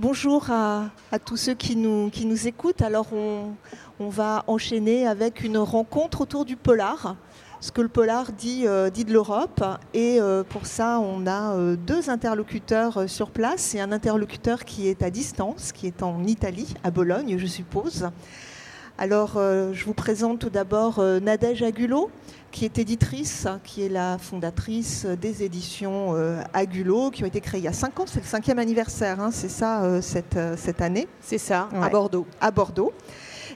Bonjour à, tous ceux qui nous, écoutent. Alors on, va enchaîner avec une rencontre autour du polar, ce que le polar dit, euh, de l'Europe. Et euh, pour ça, on a euh, deux interlocuteurs sur place et un interlocuteur qui est à distance, qui est en Italie, à Bologne, je suppose. Alors je vous présente tout d'abord Nadège Agulot qui est éditrice, qui est la fondatrice des éditions euh, Agulot, qui ont été créées il y a 5 ans. C'est le cinquième anniversaire, hein, c'est ça, euh, cette, euh, cette année C'est ça, à Bordeaux. À Bordeaux.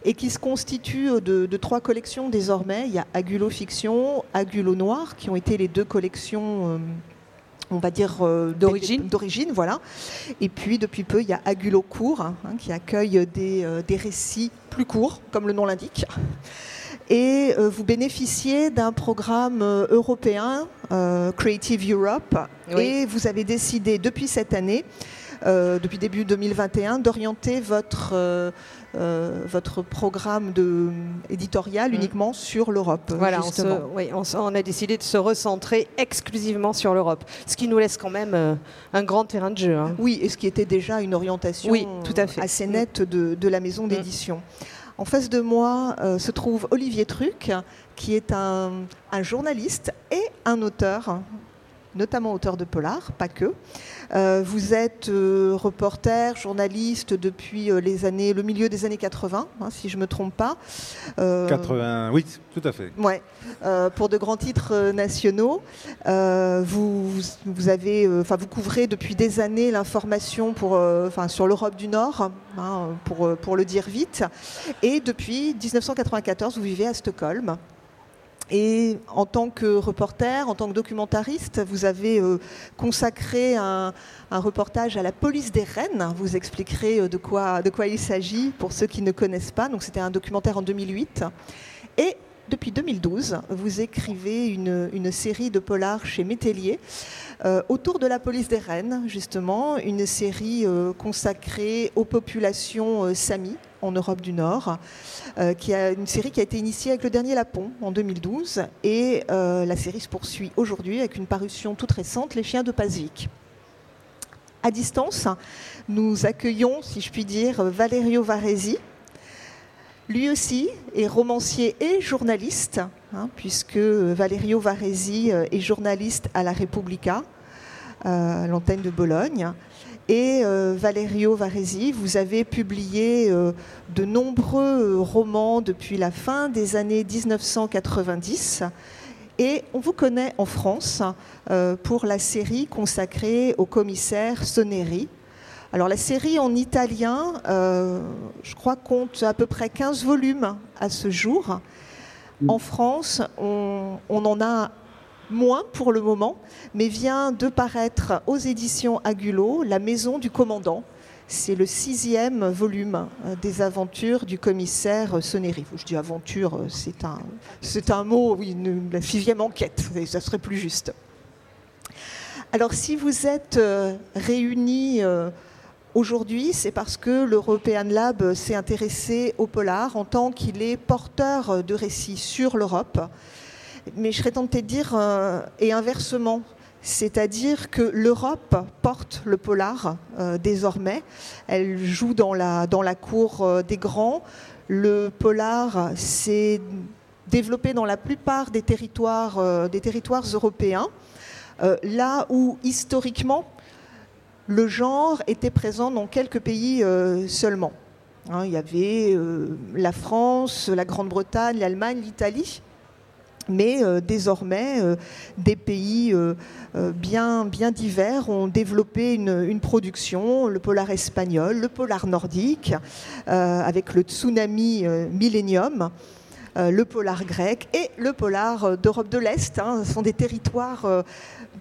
Et qui se constitue de, trois collections désormais. Il y a Agulot Fiction, Agulot Noir, qui ont été les deux collections on va dire d'origine. D'origine, voilà. Et puis depuis peu, il y a Agulot Court, hein, qui accueille des, des, récits plus courts, comme le nom l'indique et euh, vous bénéficiez d'un programme euh, européen, euh, Creative Europe, et vous avez décidé depuis cette année, depuis début 2021, d'orienter votre, votre programme de, éditorial mmh. uniquement sur l'Europe. Voilà, on, a décidé de se recentrer exclusivement sur l'Europe, ce qui nous laisse quand même un grand terrain de jeu. Hein. Oui, et ce qui était déjà une orientation tout à fait. assez nette de, de la maison mmh. d'édition. En face de moi euh, se trouve Olivier Truc, qui est un, journaliste et un auteur, notamment auteur de polar, pas que. Euh, vous êtes euh, reporter, journaliste depuis les années, le milieu des années 80, hein, si je ne me trompe pas. 80, oui, tout à fait. Ouais, pour de grands titres nationaux. Vous, vous, avez, vous couvrez depuis des années l'information pour, sur l'Europe du Nord, hein, pour, pour le dire vite. Et depuis 1994, vous vivez à Stockholm. Et en tant que reporter, en tant que documentariste, vous avez euh, consacré un, reportage à la police des Rennes. Vous expliquerez euh, de quoi, il s'agit pour ceux qui ne connaissent pas. Donc c'était un documentaire en 2008. Et depuis 2012, vous écrivez une, série de polars chez Métellier euh, autour de la police des Rennes, justement, une série consacrée aux populations Sami en Europe du Nord. Euh, qui a une série qui a été initiée avec le dernier Lapon en 2012 et euh, la série se poursuit aujourd'hui avec une parution toute récente, Les chiens de Pasvik. À distance, nous accueillons, si je puis dire, Valerio Varesi. Lui aussi est romancier et journaliste, hein, puisque Valerio Varesi euh, est journaliste à la Repubblica, l'antenne de Bologne. Et euh, Valerio Varesi, vous avez publié euh, de nombreux romans depuis la fin des années 1990. Et on vous connaît en France euh, pour la série consacrée au commissaire Soneri. Alors la série en italien, je crois, compte à peu près 15 volumes à ce jour. En France, on, on en a moins pour le moment, mais vient de paraître aux éditions Agulot, La Maison du Commandant. C'est le sixième volume euh, des aventures du commissaire Sonnery. Je dis aventure, euh, c'est un, c'est un mot, oui, la sixième enquête, ça serait plus juste. Alors si vous êtes euh, réunis aujourd'hui, c'est parce que l'European Lab s'est intéressé au polar en tant qu'il est porteur de récits sur l'Europe mais je serais tentée de dire, euh, et inversement, c'est-à-dire que l'Europe porte le polar euh, désormais. Elle joue dans la, dans la cour euh, des grands. Le polar s'est développé dans la plupart des territoires, des territoires européens, là où historiquement le genre était présent dans quelques pays seulement. Hein, il y avait la France, la Grande-Bretagne, l'Allemagne, l'Italie mais euh, désormais, euh, des pays euh, bien, bien divers ont développé une, production, le polar espagnol, le polar nordique, avec le tsunami Millennium. le polar grec et le polar d'Europe de l'Est. Hein. ce sont des territoires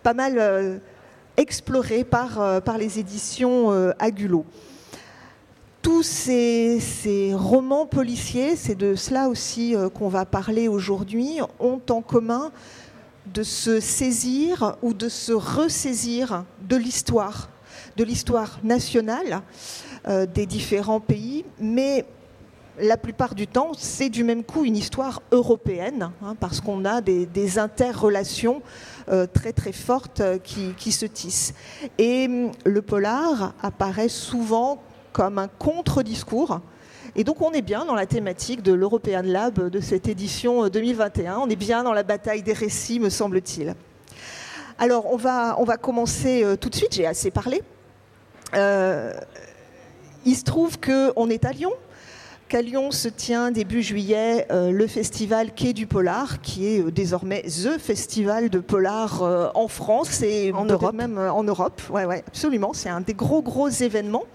pas mal explorés par, par les éditions Agulot tous ces, romans policiers, c'est de cela aussi euh, qu'on va parler aujourd'hui, ont en commun de se saisir ou de se ressaisir de l'histoire, de l'histoire nationale euh, des différents pays, mais la plupart du temps, c'est du même coup une histoire européenne, hein, parce qu'on a des, interrelations euh, très très fortes euh, qui, se tissent. Et hum, le polar apparaît souvent comme un contre-discours. Et donc on est bien dans la thématique de l'European Lab de cette édition 2021. On est bien dans la bataille des récits, me semble-t-il. Alors on va, on va commencer tout de suite, j'ai assez parlé. il se trouve qu'on est à Lyon, qu'à Lyon se tient début juillet euh, le festival Quai du Polar, qui est euh, désormais THE Festival de Polar euh, en France et en Europe. même en Europe. Ouais, ouais, absolument. C'est un des gros, gros événements.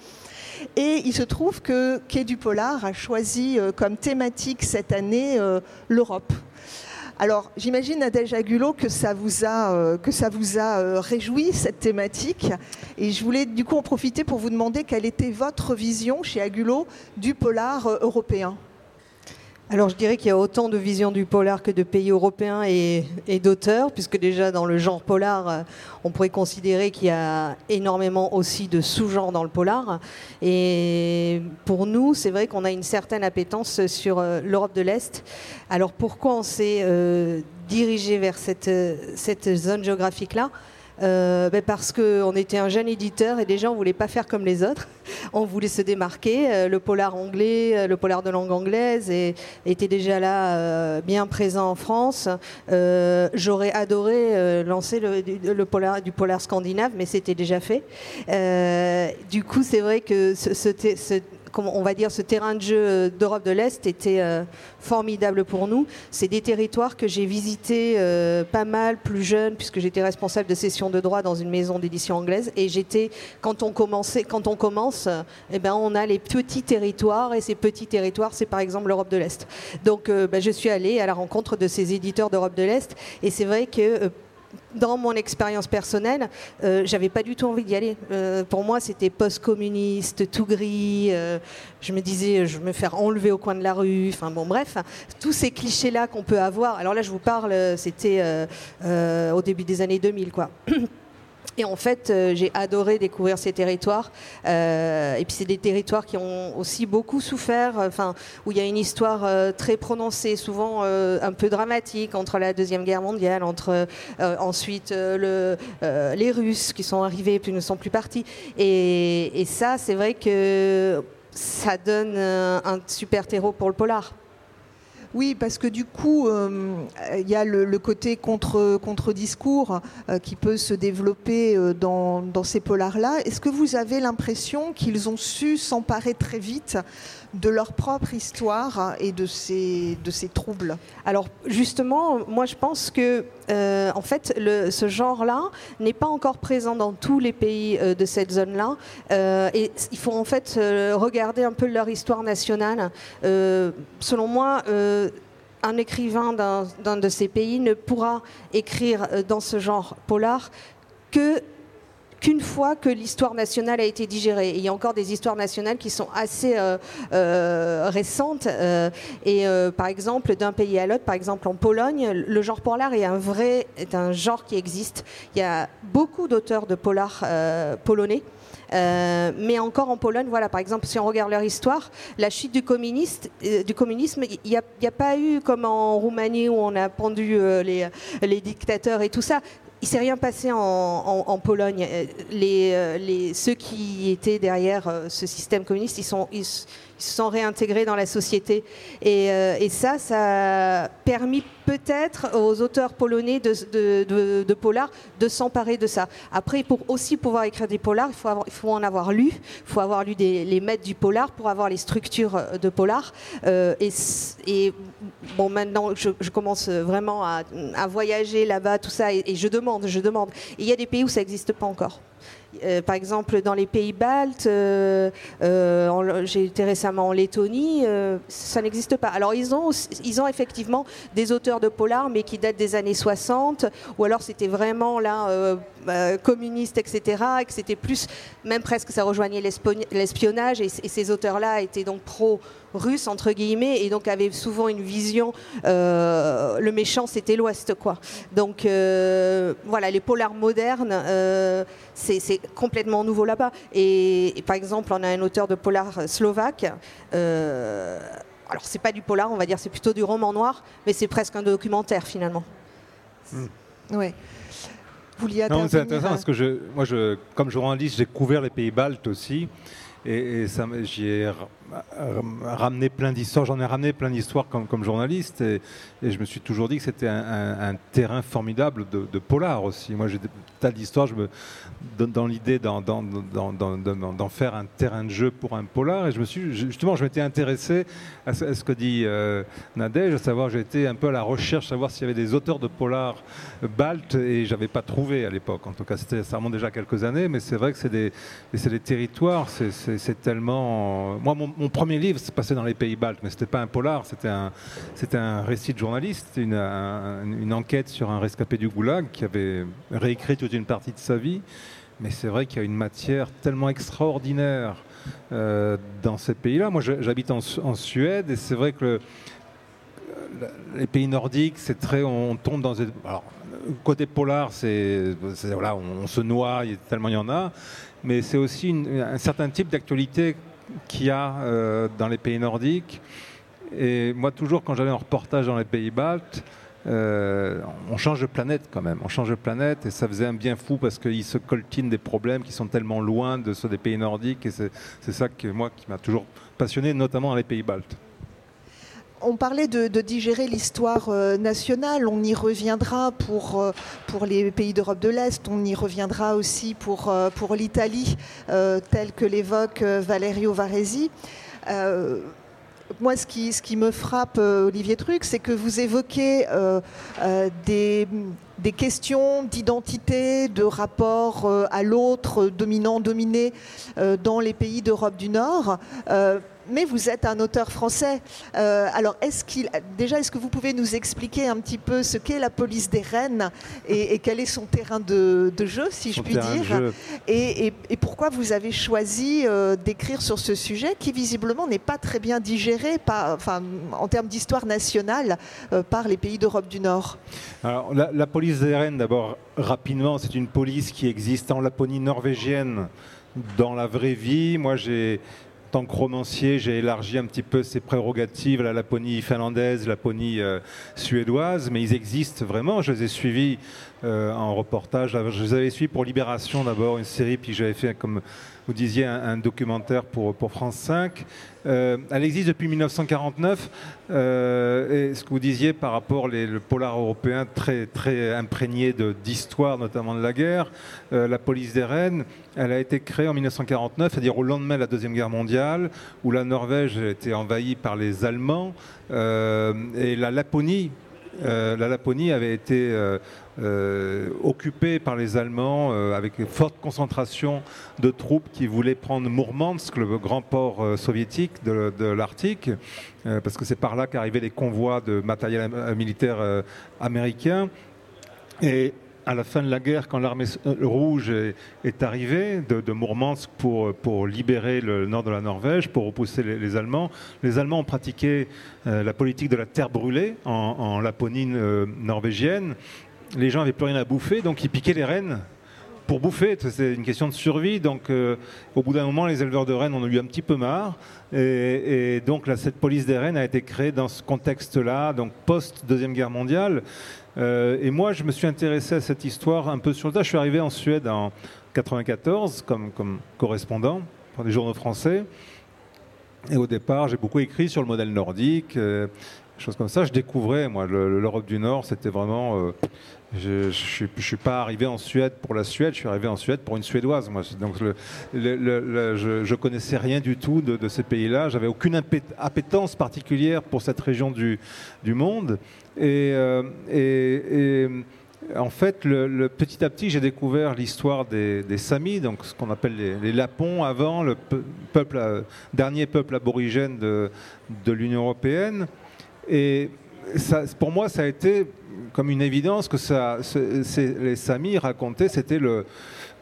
Et il se trouve que Quai du Polar a choisi comme thématique cette année l'Europe. Alors, j'imagine, Nadège Agulot, que ça vous a, euh, euh, réjoui, cette thématique. Et je voulais du coup en profiter pour vous demander quelle était votre vision chez Agulot du polar euh, européen. Alors je dirais qu'il y a autant de visions du polar que de pays européens et, d'auteurs, puisque déjà dans le genre polar, euh, on pourrait considérer qu'il y a énormément aussi de sous-genres dans le polar. Et pour nous, c'est vrai qu'on a une certaine appétence sur euh, l'Europe de l'Est. Alors pourquoi on s'est euh, dirigé vers cette, cette zone géographique-là? Euh, ben Parce qu'on était un jeune éditeur et déjà on voulait pas faire comme les autres. On voulait se démarquer. Euh, le polar anglais, euh, le polar de langue anglaise était déjà là, bien présent en France. J'aurais adoré lancer le, polar, du polar scandinave, mais c'était déjà fait. du coup, c'est vrai que ce, on va dire, ce terrain de jeu euh, d'Europe de l'Est était euh, formidable pour nous. C'est des territoires que j'ai visités euh, pas mal plus jeune, puisque j'étais responsable de session de droit dans une maison d'édition anglaise. Et j'étais, quand on commençait, quand on commence, eh ben, on a les petits territoires, et ces petits territoires, c'est par exemple l'Europe de l'Est. Donc, ben, je suis allée à la rencontre de ces éditeurs d'Europe de l'Est, et c'est vrai que dans mon expérience personnelle, euh, j'avais pas du tout envie d'y aller. Euh, pour moi, c'était post-communiste, tout gris. Euh, je me disais, je vais me faire enlever au coin de la rue. Enfin bon, bref, tous ces clichés-là qu'on peut avoir. Alors là, je vous parle, c'était au début des années 2000, quoi. Et en fait, euh, j'ai adoré découvrir ces territoires. Euh, et puis, c'est des territoires qui ont aussi beaucoup souffert, enfin, où il y a une histoire euh, très prononcée, souvent un peu dramatique, entre la Deuxième Guerre mondiale, entre ensuite le, les Russes qui sont arrivés puis ne sont plus partis. Et, et ça, c'est vrai que ça donne un super terreau pour le polar. Oui, parce que du coup, euh, il y a le, côté contre-discours euh, qui peut se développer euh, dans, ces polars-là. Est-ce que vous avez l'impression qu'ils ont su s'emparer très vite de leur propre histoire et de ces, de ces troubles Alors justement, moi je pense que euh, en fait ce genre-là n'est pas encore présent dans tous les pays euh, de cette zone-là. Euh, et il faut en fait regarder un peu leur histoire nationale. selon moi, un écrivain d'un de ces pays ne pourra écrire dans ce genre polar que qu'une fois que l'histoire nationale a été digérée. il y a encore des histoires nationales qui sont assez euh, euh, récentes. Euh, et par exemple, d'un pays à l'autre, par exemple en Pologne, le genre polar est un vrai, est un genre qui existe. Il y a beaucoup d'auteurs de polar polonais. mais encore en Pologne, voilà, par exemple, si on regarde leur histoire, la chute du, du communisme, il n'y a, pas eu comme en Roumanie où on a pendu les dictateurs et tout ça il s'est rien passé en, Pologne. Euh, euh, ceux qui étaient derrière euh, ce système communiste, ils sont, se sont réintégrés dans la société. Et, et ça, ça a permis peut-être aux auteurs polonais de, de, de, polar de s'emparer de ça. Après, pour aussi pouvoir écrire des polars, il faut, il faut en avoir lu, il faut avoir lu des, les maîtres du polar pour avoir les structures de polar. et, et, bon, maintenant, je, commence vraiment à, à voyager là-bas, tout ça, et, et je demande, je demande. il y a des pays où ça n'existe pas encore. Euh, par exemple, dans les pays baltes, euh, euh, j'ai été récemment en Lettonie, ça n'existe pas. Alors, ils ont, ils ont effectivement des auteurs de polar, mais qui datent des années 60, ou alors c'était vraiment là communiste, etc. Et que c'était plus, même presque, ça rejoignait l'espionnage. Et, ces auteurs-là étaient donc pro-russes, entre guillemets, et donc avaient souvent une vision, le méchant, c'était l'Ouest, quoi. Donc voilà, les polars modernes, c'est complètement nouveau là-bas. Et, par exemple, on a un auteur de polar slovaque. Euh, alors, c'est pas du polar, on va dire, c'est plutôt du roman noir, mais c'est presque un documentaire finalement. Hmm. Oui. Vous c'est intéressant parce que je, moi, je, comme journaliste, j'ai couvert les pays baltes aussi. Et, et j'y ai ramené plein d'histoires, j'en ai ramené plein d'histoires comme, comme journaliste, et, je me suis toujours dit que c'était un, terrain formidable de, polar aussi. Moi, j'ai des tas d'histoires, je me dans l'idée d'en faire un terrain de jeu pour un polar, et je me suis justement, je m'étais intéressé à ce, que dit euh, Nadège, à savoir, j'étais un peu à la recherche, savoir s'il y avait des auteurs de polar baltes, et j'avais pas trouvé à l'époque. En tout cas, ça remonte déjà quelques années, mais c'est vrai que c'est des, des territoires, c'est tellement. Moi, mon, premier livre s'est passé dans les pays baltes, mais c'était pas un polar, c'était un, un récit de journaliste, une, une enquête sur un rescapé du goulag qui avait réécrit toute une partie de sa vie. Mais c'est vrai qu'il y a une matière tellement extraordinaire euh, dans ces pays-là. Moi, j'habite en, Suède et c'est vrai que les pays nordiques, c'est très, on tombe dans. Alors, côté polar, c'est, voilà, on, se noie, tellement il y en a, mais c'est aussi un certain type d'actualité qu'il y a euh, dans les pays nordiques. Et moi, toujours, quand j'allais en reportage dans les pays baltes, euh, on change de planète quand même. On change de planète et ça faisait un bien fou parce qu'ils se coltinent des problèmes qui sont tellement loin de ceux des pays nordiques. Et c'est ça que moi qui m'a toujours passionné, notamment dans les pays baltes. On parlait de, digérer l'histoire euh, nationale, on y reviendra pour, pour les pays d'Europe de l'Est, on y reviendra aussi pour, pour l'Italie, tel que l'évoque Valerio Varesi moi, ce qui, me frappe, euh, Olivier Truc, c'est que vous évoquez euh, euh, des, questions d'identité, de rapport à l'autre, dominant-dominé, dans les pays d'Europe du Nord mais vous êtes un auteur français. Euh, alors, est-ce qu'il, déjà, est-ce que vous pouvez nous expliquer un petit peu ce qu'est la police des Rennes et, quel est son terrain de, jeu, si je puis dire, et, pourquoi vous avez choisi euh, d'écrire sur ce sujet qui visiblement n'est pas très bien digéré, enfin, en termes d'histoire nationale, euh, par les pays d'Europe du Nord? Alors, la, la police des Rennes, d'abord, rapidement, c'est une police qui existe en Laponie norvégienne dans la vraie vie. Moi, j'ai tant que romancier, j'ai élargi un petit peu ses prérogatives à la Laponie finlandaise, Laponie euh, suédoise, mais ils existent vraiment. Je les ai suivis euh, en reportage. Je les avais suivis pour Libération d'abord, une série, puis j'avais fait, comme vous disiez, un, documentaire pour, France 5. Euh, elle existe depuis 1949. et ce que vous disiez par rapport les, le polar européen très, très imprégné d'histoire, notamment de la guerre, la police des Rennes, elle a été créée en 1949, c'est-à-dire au lendemain de la Deuxième Guerre mondiale, où la Norvège a été envahie par les Allemands, euh, et la Laponie, euh, la Laponie avait été euh, occupée par les Allemands avec une forte concentration de troupes qui voulaient prendre Mourmansk, le grand port soviétique de, de l'Arctique, parce que c'est par là qu'arrivaient les convois de matériel militaire américain. Et à la fin de la guerre, quand l'armée euh, rouge est, arrivée de, de, Mourmansk pour, pour libérer le nord de la Norvège, pour repousser les, Allemands, les Allemands ont pratiqué euh, la politique de la terre brûlée en, Laponie euh, norvégienne. Les gens n'avaient plus rien à bouffer, donc ils piquaient les rennes pour bouffer. C'est une question de survie. Donc, au bout d'un moment, les éleveurs de rennes en ont eu un petit peu marre. Et, donc, cette police des rennes a été créée dans ce contexte-là, donc post-deuxième guerre mondiale. Euh, et moi, je me suis intéressé à cette histoire un peu sur le tas. Je suis arrivé en Suède en 94 comme, correspondant pour des journaux français. Et au départ, j'ai beaucoup écrit sur le modèle nordique, euh, choses comme ça. Je découvrais, moi, l'Europe du Nord, c'était vraiment. Euh, je ne suis pas arrivé en Suède pour la Suède, je suis arrivé en Suède pour une Suédoise. Moi. Donc je ne connaissais rien du tout de, ces pays-là. J'avais aucune appétence particulière pour cette région du, monde. Et, euh, et, en fait, petit à petit, j'ai découvert l'histoire des, Samis, donc ce qu'on appelle les, Lapons avant, le euh, dernier peuple aborigène de, l'Union européenne. Et pour moi, ça a été comme une évidence que les Samis racontaient, c'était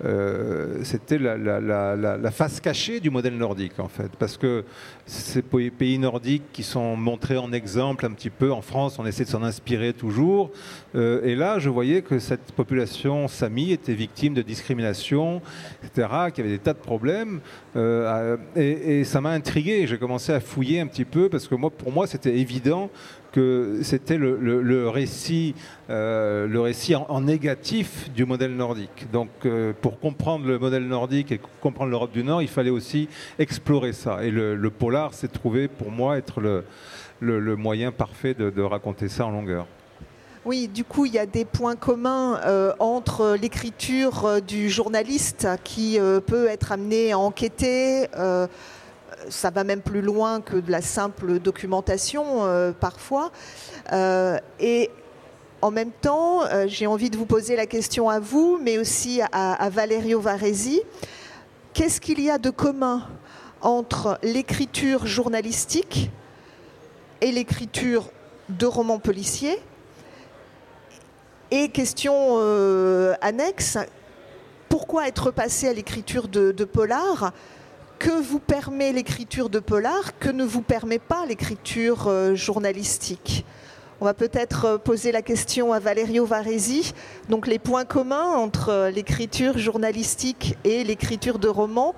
euh, la, face cachée du modèle nordique, en fait. Parce que ces pays nordiques qui sont montrés en exemple un petit peu, en France, on essaie de s'en inspirer toujours. Euh, et là, je voyais que cette population sami était victime de discrimination, etc., qu'il y avait des tas de problèmes. Euh, et, ça m'a intrigué. J'ai commencé à fouiller un petit peu parce que pour moi, c'était évident que c'était le, récit, euh, le récit en, négatif du modèle nordique. Donc, euh, pour comprendre le modèle nordique et comprendre l'Europe du Nord, il fallait aussi explorer ça. Et le, polar s'est trouvé, pour moi, être le, moyen parfait de, raconter ça en longueur. Oui, du coup, il y a des points communs euh, entre l'écriture du journaliste qui peut être amené à enquêter ça va même plus loin que de la simple documentation euh, parfois. Euh, et en même temps, euh, j'ai envie de vous poser la question à vous, mais aussi à, Valerio Varesi. Qu'est-ce qu'il y a de commun entre l'écriture journalistique et l'écriture de romans policiers? Et question annexe, pourquoi être passé à l'écriture de, de polar que vous permet l'écriture de polar, que ne vous permet pas l'écriture euh, journalistique on va peut-être euh, poser la question à Valerio Varesi. Donc les points communs entre euh, l'écriture journalistique et l'écriture de romans,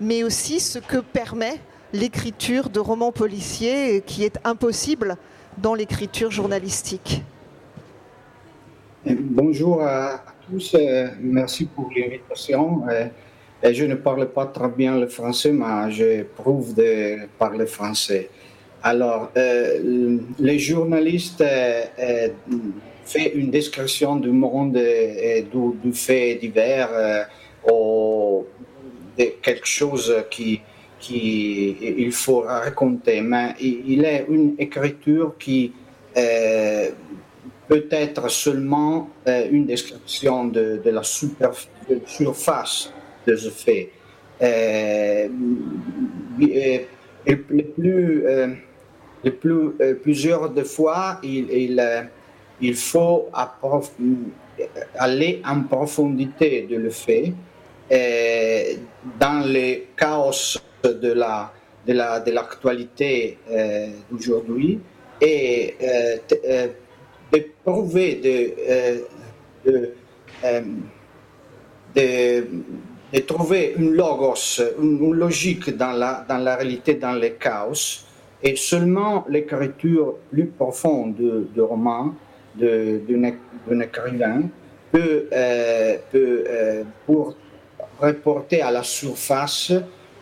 mais aussi ce que permet l'écriture de romans policiers qui est impossible dans l'écriture journalistique. Bonjour à tous, merci pour l'invitation je ne parle pas très bien le français, mais je de parler français. Alors, euh, les journalistes euh, euh, font une description du monde et du, fait divers ou de quelque chose qui, qui il faut raconter. Mais il est une écriture qui peut être seulement une description de, de la surface de ce fait. Euh, euh, le plus, euh, le plus plusieurs de fois, il, il, faut aller en profondité de le fait dans le chaos de la de la de l'actualité d'aujourd'hui et prouver de, de, de de trouver une logos, une, logique dans la, dans la réalité, dans le chaos. Et seulement l'écriture plus profonde de, de roman d'un écrivain peut, euh, peut euh, pour reporter à la surface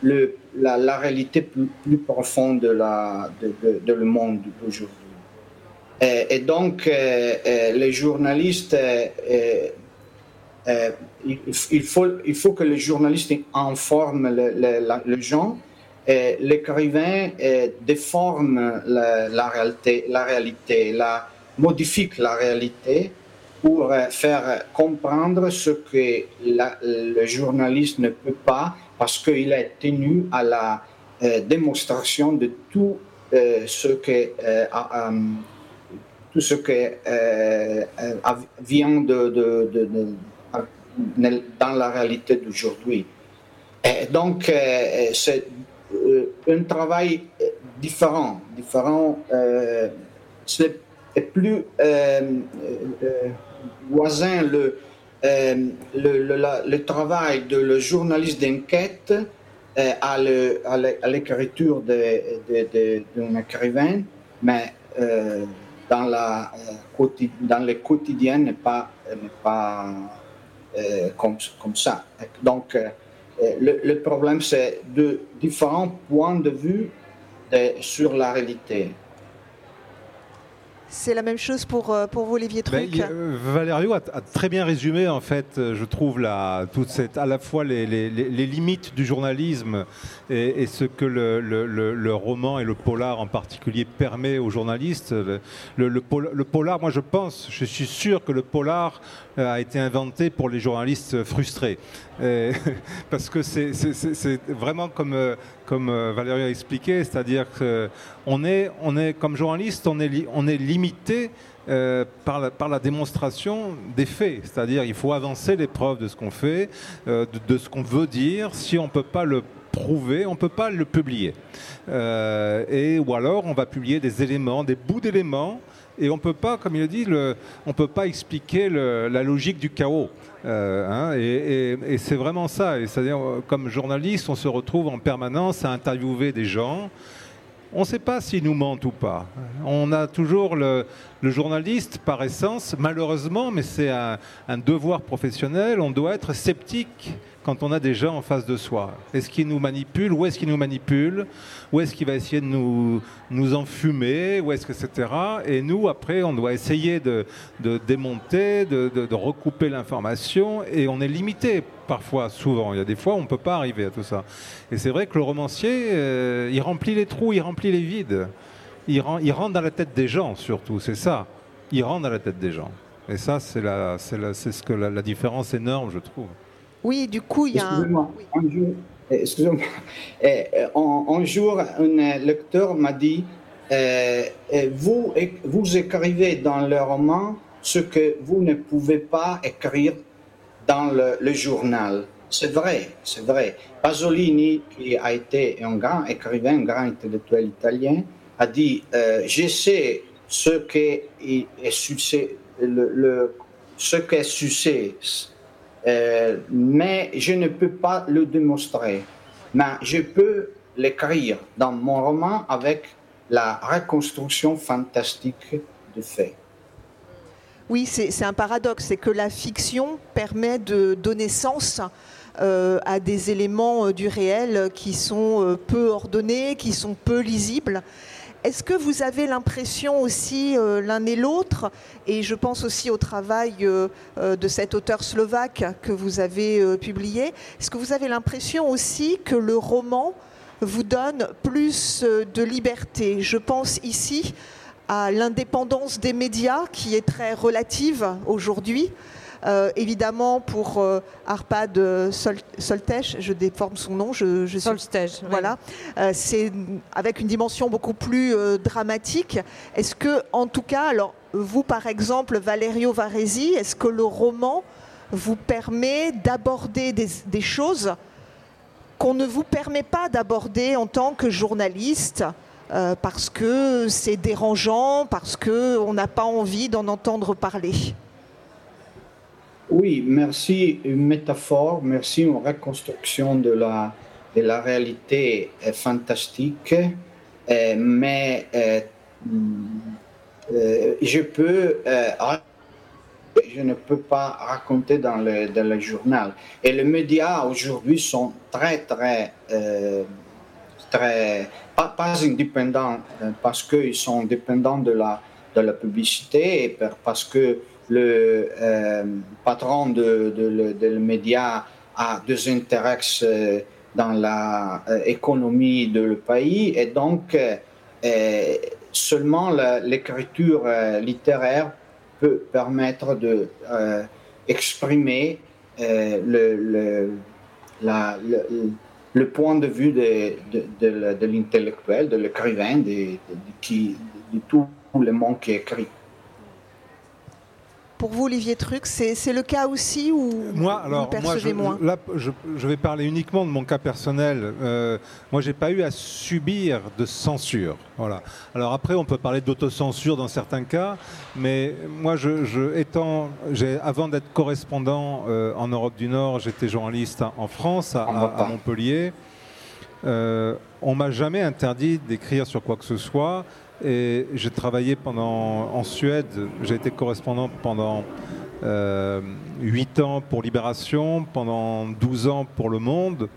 le, la, la, réalité plus, plus, profonde de, la, de, de, le monde d'aujourd'hui. Et, et, donc, euh, les journalistes euh, il, faut, il faut que le journaliste informe le, le, gens. L'écrivain euh, déforme la, réalité, la réalité, la, modifie la réalité pour euh, faire comprendre ce que le journaliste ne peut pas parce qu'il est tenu à la démonstration de tout ce que tout ce que vient de, dans la réalité d'aujourd'hui. Donc, euh, c'est euh, un travail différent, différent, euh, c'est plus voisin le, le, travail de le journaliste d'enquête à l'écriture d'un écrivain, mais dans, la, dans le quotidien n'est pas, pas euh, comme, comme, ça. Donc, euh, le, le, problème, c'est de différents points de vue sur la réalité. C'est la même chose pour, euh, pour vous, Olivier ben, Truc. Ben, a, très bien résumé, en fait, je trouve, la, toute cette, à la fois les, les, les limites du journalisme et, ce que le, le, le, roman et le polar en particulier permet aux journalistes. Le, polar, moi je pense, je suis sûr que le polar a été inventé pour les journalistes frustrés. parce que c'est vraiment comme, comme Valérie a expliqué, c'est-à-dire qu'on est, on est, comme journaliste, on est, on est limité euh, par, la, par, la, démonstration des faits. C'est-à-dire il faut avancer les preuves de ce qu'on fait, euh, de, de, ce qu'on veut dire. Si on ne peut pas le prouver, on ne peut pas le publier. Euh, et, ou alors on va publier des éléments, des bouts d'éléments, et on ne peut pas, comme il a dit, le, on peut pas expliquer le, la logique du chaos. Euh, hein, et, et, et c'est vraiment ça. C'est-à-dire, comme journaliste, on se retrouve en permanence à interviewer des gens on ne sait pas s'ils nous mentent ou pas. On a toujours le, le journaliste, par essence, malheureusement, mais c'est un, devoir professionnel, on doit être sceptique quand on a des gens en face de soi. Est-ce qu'il nous manipule Où est-ce qu'il nous manipule Où est-ce qu'il va essayer de nous, nous enfumer Où est-ce que, etc. Et nous, après, on doit essayer de, de démonter, de, de, de recouper l'information, et on est limité parfois, souvent. Il y a des fois où on ne peut pas arriver à tout ça. Et c'est vrai que le romancier, euh, il remplit les trous, il remplit les vides. Il, rend, il rentre dans la tête des gens, surtout, c'est ça. Il rentre dans la tête des gens. Et ça, c'est ce que la, la différence énorme, je trouve. Oui, du coup, il y a un... un jour, excusez-moi, un, un, jour, un lecteur m'a dit euh, vous, vous écrivez dans le roman ce que vous ne pouvez pas écrire dans le, le journal. C'est vrai, c'est vrai. Pasolini, qui a été un grand écrivain, un grand intellectuel italien, a dit euh, Je sais ce qu'est succès, le, le, ce euh, mais je ne peux pas le démontrer. Mais je peux l'écrire dans mon roman avec la reconstruction fantastique de faits. Oui, c'est un paradoxe, c'est que la fiction permet de donner sens euh, à des éléments euh, du réel qui sont euh, peu ordonnés, qui sont peu lisibles. Est-ce que vous avez l'impression aussi euh, l'un et l'autre, et je pense aussi au travail euh, euh, de cet auteur slovaque que vous avez publié, est-ce que vous avez l'impression aussi que le roman vous donne plus de liberté? Je pense ici à l'indépendance des médias qui est très relative aujourd'hui. Euh, évidemment, pour euh, Arpad Sol Soltèche, je déforme son nom, je, voilà, oui. euh, c'est avec une dimension beaucoup plus euh, dramatique. Est-ce que, en tout cas, alors vous par exemple, Valerio Varesi, est-ce que le roman vous permet d'aborder des, des choses qu'on ne vous permet pas d'aborder en tant que journaliste euh, parce que c'est dérangeant, parce qu'on n'a pas envie d'en entendre parler? Oui, merci. Une métaphore, merci une reconstruction de la, de la réalité fantastique. Euh, mais euh, euh, je peux, je ne peux pas raconter dans le, dans le journal. Et les médias aujourd'hui sont très, très, très, pas, pas indépendants parce qu'ils sont dépendants de la, de la publicité et parce que le euh, patron de, de média a des intérêts euh, dans l'économie euh, de le pays. Et donc euh, seulement l'écriture littéraire peut permettre de exprimer le, le, le, le, point de vue de, l'intellectuel, de l'écrivain, de, de, de tout le monde qui écrit pour vous, Olivier Truc, c'est le cas aussi ou moi, alors, vous percevez moi, je, moins là, je, je, vais parler uniquement de mon cas personnel. Euh, moi, j'ai pas eu à subir de censure. Voilà. Alors après, on peut parler d'autocensure dans certains cas, mais moi, je, je étant, avant d'être correspondant euh, en Europe du Nord, j'étais journaliste en France, à, à, à Montpellier. Euh, on m'a jamais interdit d'écrire sur quoi que ce soit. Et j'ai travaillé pendant en Suède, j'ai été correspondant pendant euh, 8 ans pour Libération, pendant 12 ans pour Le Monde.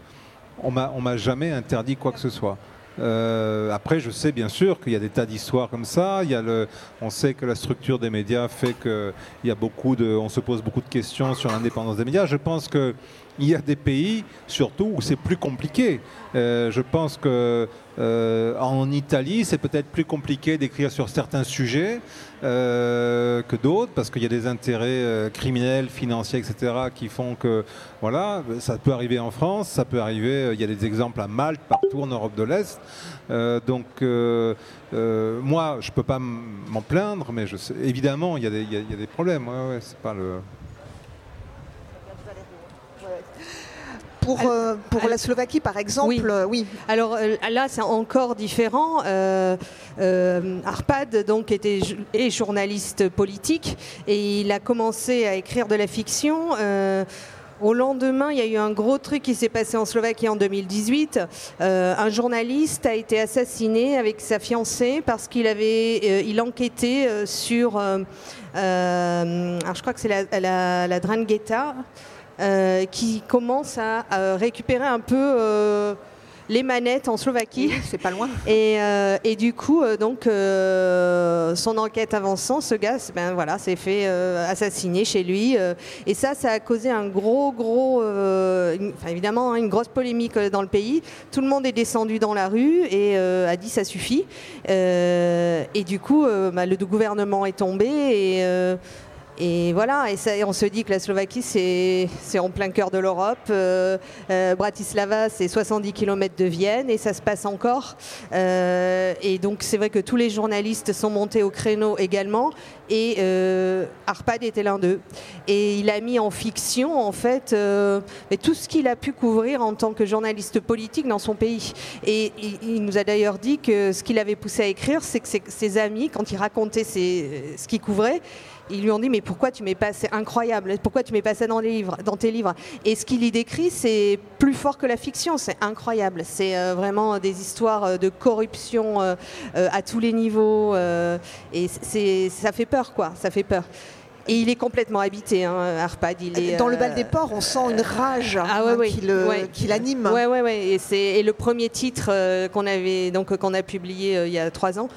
On m'a jamais interdit quoi que ce soit. Euh, après, je sais bien sûr qu'il y a des tas d'histoires comme ça. Il y a le, on sait que la structure des médias fait on se pose beaucoup de questions sur l'indépendance des médias. Je pense que il y a des pays, surtout, où c'est plus compliqué. Euh, je pense que euh, en Italie, c'est peut-être plus compliqué d'écrire sur certains sujets euh, que d'autres, parce qu'il y a des intérêts criminels, financiers, etc., qui font que, voilà, ça peut arriver en France, ça peut arriver, il y a des exemples à Malte, partout en Europe de l'Est. donc, moi, je ne peux pas m'en plaindre, mais évidemment, il y, a des, problèmes. Ouais, c'est pas le... pour, euh, pour la Slovaquie, par exemple, oui. Euh, Alors euh, là, c'est encore différent. Arpad donc était est journaliste politique et il a commencé à écrire de la fiction. Au lendemain, il y a eu un gros truc qui s'est passé en Slovaquie en 2018. un journaliste a été assassiné avec sa fiancée parce qu'il avait, il enquêtait sur, alors je crois que c'est la, la, la Drangheta. Euh, qui commence à, récupérer un peu euh, les manettes en Slovaquie. c'est pas loin. Et, euh, et du coup, donc, son enquête avançant, ce gars, ben voilà, s'est fait assassiner chez lui. et ça, ça a causé un gros, gros, évidemment, hein, une grosse polémique dans le pays. Tout le monde est descendu dans la rue et a dit ça suffit. et du coup, bah, le gouvernement est tombé et et voilà, et, ça, on se dit que la Slovaquie, c'est en plein cœur de l'Europe. Euh, euh, Bratislava, c'est 70 km de Vienne et ça se passe encore. Euh, et donc, c'est vrai que tous les journalistes sont montés au créneau également. Et Arpad était l'un d'eux. Et il a mis en fiction, en fait, tout ce qu'il a pu couvrir en tant que journaliste politique dans son pays. Et il, nous a d'ailleurs dit que ce qu'il avait poussé à écrire, c'est que ses, amis, quand il racontait ce qu'il couvrait, ils lui ont dit mais pourquoi tu mets pas c'est incroyable pourquoi tu mets pas ça dans les livres dans tes livres? Et ce qu'il y décrit c'est plus fort que la fiction c'est incroyable c'est euh, vraiment des histoires euh, de corruption euh, à tous les niveaux et c'est ça fait peur quoi ça fait peur et il est complètement habité, hein, Arpad. Il est, Dans le bal des ports, on sent une rage ah, hein, qui, l'anime. Ouais, ouais, ouais. Et, et le premier titre qu'on avait donc qu'on a publié il y a trois ans,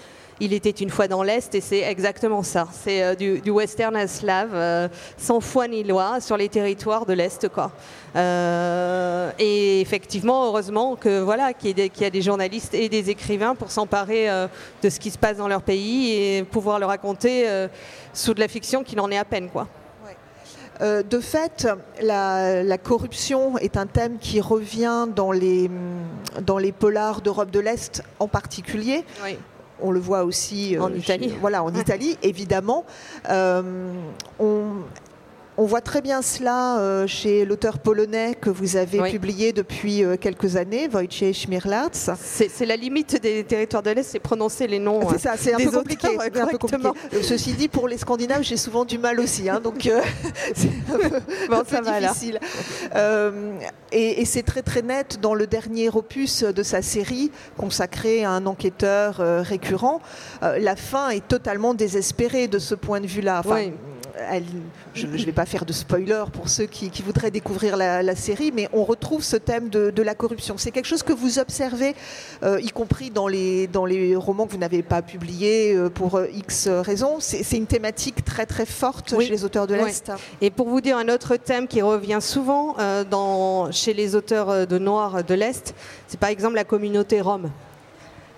il était une fois dans l'Est et c'est exactement ça. C'est euh, du, western slave, euh, sans foi ni loi, sur les territoires de l'Est. Quoi. Euh, et effectivement, heureusement que voilà, qu'il y, a des journalistes et des écrivains pour s'emparer de ce qui se passe dans leur pays et pouvoir le raconter sous de la fiction qui n'en est à peine. Quoi. de fait, la, corruption est un thème qui revient dans les, dans les polars d'Europe de l'Est en particulier. Oui on le voit aussi en Italie. voilà, en Italie, évidemment. Euh, on, on voit très bien cela euh, chez l'auteur polonais que vous avez publié depuis euh, quelques années, Wojciech Schmirlatz. C'est la limite des territoires de l'Est, c'est prononcer les noms. C'est ça, c'est un, peu compliqué. Ceci dit, pour les Scandinaves, j'ai souvent du mal aussi, hein, donc c'est un peu, difficile. et, et c'est très très net dans le dernier opus de sa série consacré à un enquêteur récurrent. la fin est totalement désespérée de ce point de vue-là. Enfin, je ne vais pas faire de spoiler pour ceux qui, voudraient découvrir la, série, mais on retrouve ce thème de, la corruption. C'est quelque chose que vous observez, euh, y compris dans les, dans les romans que vous n'avez pas publiés euh, pour euh, X raisons. C'est une thématique très très forte chez les auteurs de l'Est. Et pour vous dire un autre thème qui revient souvent dans, chez les auteurs de Noir de l'Est, c'est par exemple la communauté rome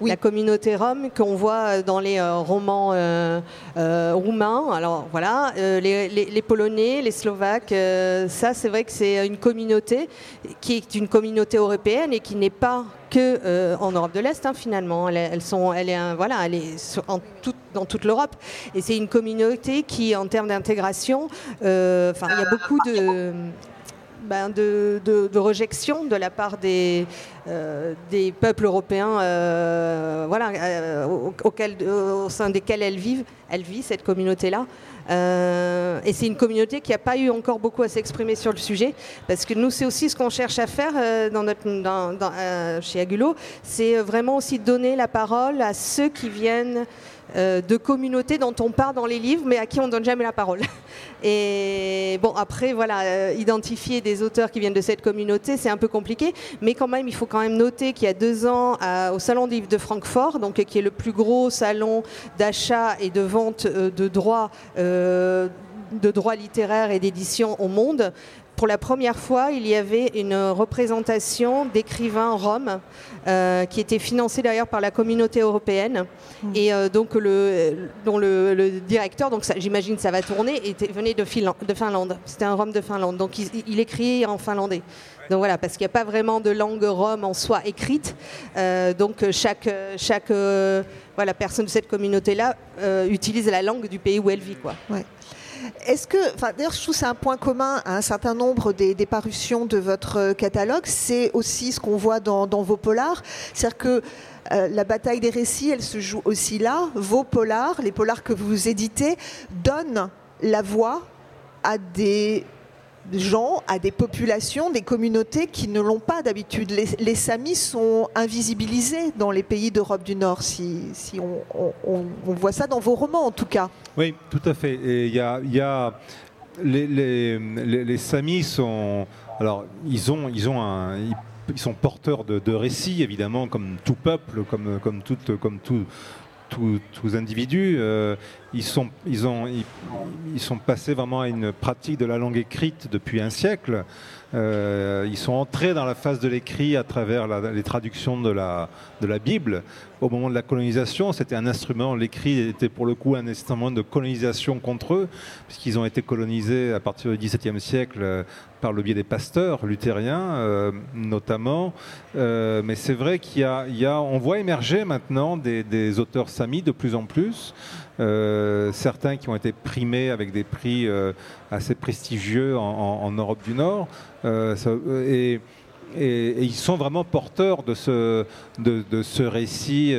la communauté rome qu'on voit dans les euh, romans euh, euh, roumains. Alors voilà, les, Polonais, les Slovaques, ça c'est vrai que c'est une communauté qui est une communauté européenne et qui n'est pas que en Europe de l'Est hein, finalement. Elles, sont, elle est, voilà, elle est en dans toute l'Europe et c'est une communauté qui, en termes d'intégration, enfin il y a beaucoup de ben, de, de, rejection de la part des, euh, des peuples européens euh, voilà, euh, au sein desquels elle vit, elle vit cette communauté-là. et c'est une communauté qui n'a pas eu encore beaucoup à s'exprimer sur le sujet, parce que nous, c'est aussi ce qu'on cherche à faire dans notre, chez Agulo, c'est vraiment aussi donner la parole à ceux qui viennent euh, de communautés dont on parle dans les livres, mais à qui on donne jamais la parole. Et bon, après, voilà, euh, identifier des auteurs qui viennent de cette communauté, c'est un peu compliqué, mais quand même, il faut quand même noter qu'il y a deux ans, au Salon des livres de Francfort, donc qui est le plus gros salon d'achat et de vente euh, de droits de droits littéraires et d'édition au monde, pour la première fois, il y avait une représentation d'écrivains roms euh, qui était financée d'ailleurs par la communauté européenne. Mmh. Et euh, donc, le, dont le, directeur, donc j'imagine ça va tourner, était, venait de, de Finlande. C'était un rom de Finlande. Donc, il, il écrit en finlandais. Donc voilà, parce qu'il n'y a pas vraiment de langue rome en soi écrite. Euh, donc chaque, chaque voilà, personne de cette communauté-là utilise la langue du pays où elle vit. Quoi. Ouais. Est-ce que, enfin, d'ailleurs, je trouve c'est un point commun à un certain nombre des, parutions de votre euh, catalogue. C'est aussi ce qu'on voit dans, vos polars. C'est-à-dire que euh, la bataille des récits, elle se joue aussi là. Vos polars, les polars que vous éditez, donnent la voix à des gens, à des populations, des communautés qui ne l'ont pas d'habitude. Les, Samis sont invisibilisés dans les pays d'Europe du Nord, si, on, voit ça dans vos romans en tout cas. Oui, tout à fait. Y a, les, Samis sont, alors ils ont, ils ont sont porteurs de, de, récits, évidemment, comme tout peuple, comme, comme, tout, comme tout, tous, individus, euh, ils, sont, ils, ont, ils, sont passés vraiment à une pratique de la langue écrite depuis un siècle. Euh, ils sont entrés dans la phase de l'écrit à travers les traductions de la, Bible. Au moment de la colonisation, c'était un instrument, l'écrit était pour le coup un instrument de colonisation contre eux, puisqu'ils ont été colonisés à partir du XVIIe siècle euh, par le biais des pasteurs luthériens euh, notamment. mais c'est vrai qu'il voit émerger maintenant des auteurs samis de plus en plus. Euh, certains qui ont été primés avec des prix euh, assez prestigieux en, Europe du Nord. Euh, et, ils sont vraiment porteurs de ce, récit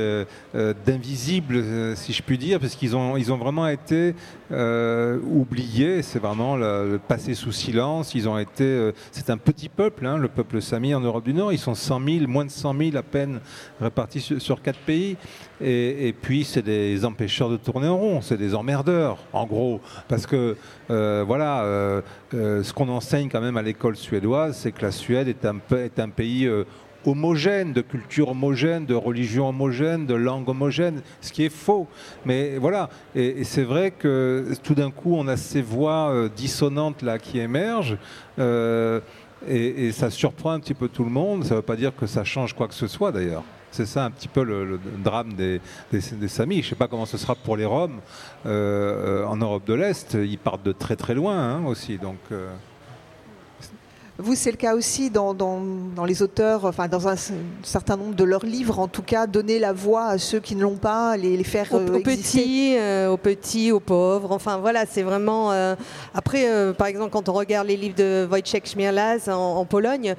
d'invisible, si je puis dire, parce qu'ils ont, vraiment été euh, oubliés. C'est vraiment le, passé sous silence. Ils ont été, euh, c'est un petit peuple, hein, le peuple sami en Europe du Nord. Ils sont 100 000, moins de 100 000 à peine répartis sur, quatre pays. Et, puis c'est des empêcheurs de tourner en rond, c'est des emmerdeurs, en gros, parce que euh, voilà, ce qu'on enseigne quand même à l'école suédoise, c'est que la Suède est un, pays homogène, de culture homogène, de religion homogène, de langue homogène, ce qui est faux. Mais voilà, et, c'est vrai que tout d'un coup, on a ces voix euh, dissonantes là qui émergent. Euh, et, ça surprend un petit peu tout le monde. Ça ne veut pas dire que ça change quoi que ce soit d'ailleurs. C'est ça un petit peu le, drame des, des, Samis. Je ne sais pas comment ce sera pour les Roms euh, en Europe de l'Est. Ils partent de très très loin hein, aussi. Donc, vous, c'est le cas aussi dans, les auteurs, enfin dans un, certain nombre de leurs livres, en tout cas, donner la voix à ceux qui ne l'ont pas, les, faire aux, euh, petits, euh, aux petits, aux pauvres. Enfin voilà, c'est vraiment. Euh, après, par exemple, quand on regarde les livres de Wojciech Śmierlaz en, en Pologne,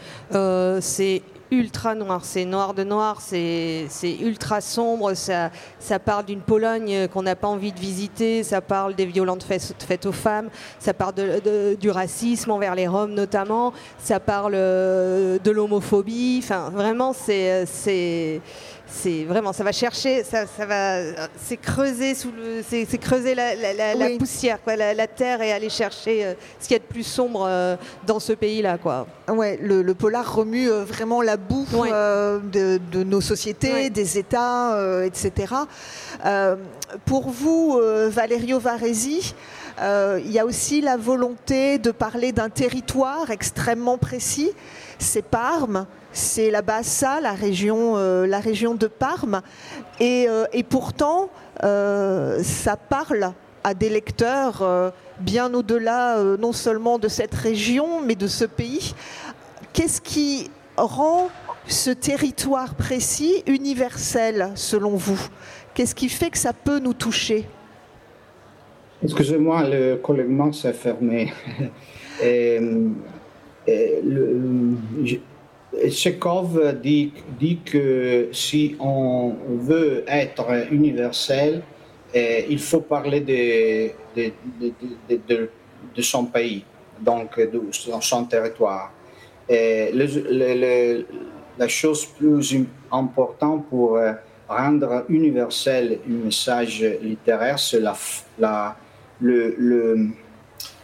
c'est ultra noir. C'est noir de noir, c'est ultra sombre. Ça, ça parle d'une Pologne qu'on n'a pas envie de visiter. Ça parle des violentes faites, aux femmes. Ça parle du racisme envers les Roms notamment. Ça parle euh, de l'homophobie. Enfin, vraiment, c'est c'est vraiment, ça va chercher, ça, ça va, c'est creuser sous le, c'est, creuser la, poussière, quoi, la, terre et aller chercher euh, ce qu'il y a de plus sombre euh, dans ce pays-là, quoi. Ouais, le, polar remue euh, vraiment la boue de, nos sociétés, des États, etc. pour vous, Valerio Varesi, il y a aussi la volonté de parler d'un territoire extrêmement précis, c'est Parme c'est la Bassa, la région, euh, la région de Parme. Et, euh, pourtant, euh, ça parle à des lecteurs bien au-delà non seulement de cette région, mais de ce pays. Qu'est-ce qui rend ce territoire précis universel, selon vous? Qu'est-ce qui fait que ça peut nous toucher? Excusez-moi, le collèguement s'est fermé. Chekhov dit, que si on veut être universel, eh, il faut parler de, son pays, donc de son territoire. La chose plus importante pour euh, rendre universel un message littéraire, c'est la,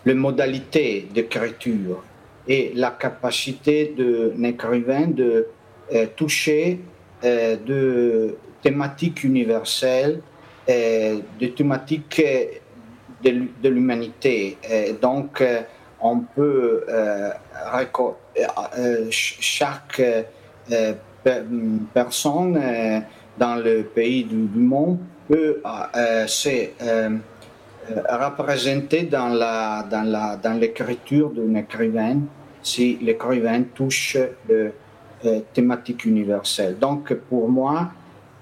modalité d'écriture et la capacité d'un écrivain de euh, toucher euh, de thématiques universelles, euh, de thématiques de, l'humanité. donc, on peut chaque personne dans le pays du, monde peut se représenter dans la dans la dans l'écriture d'un écrivain si l'écrivain touche le thématique universelle. Donc pour moi,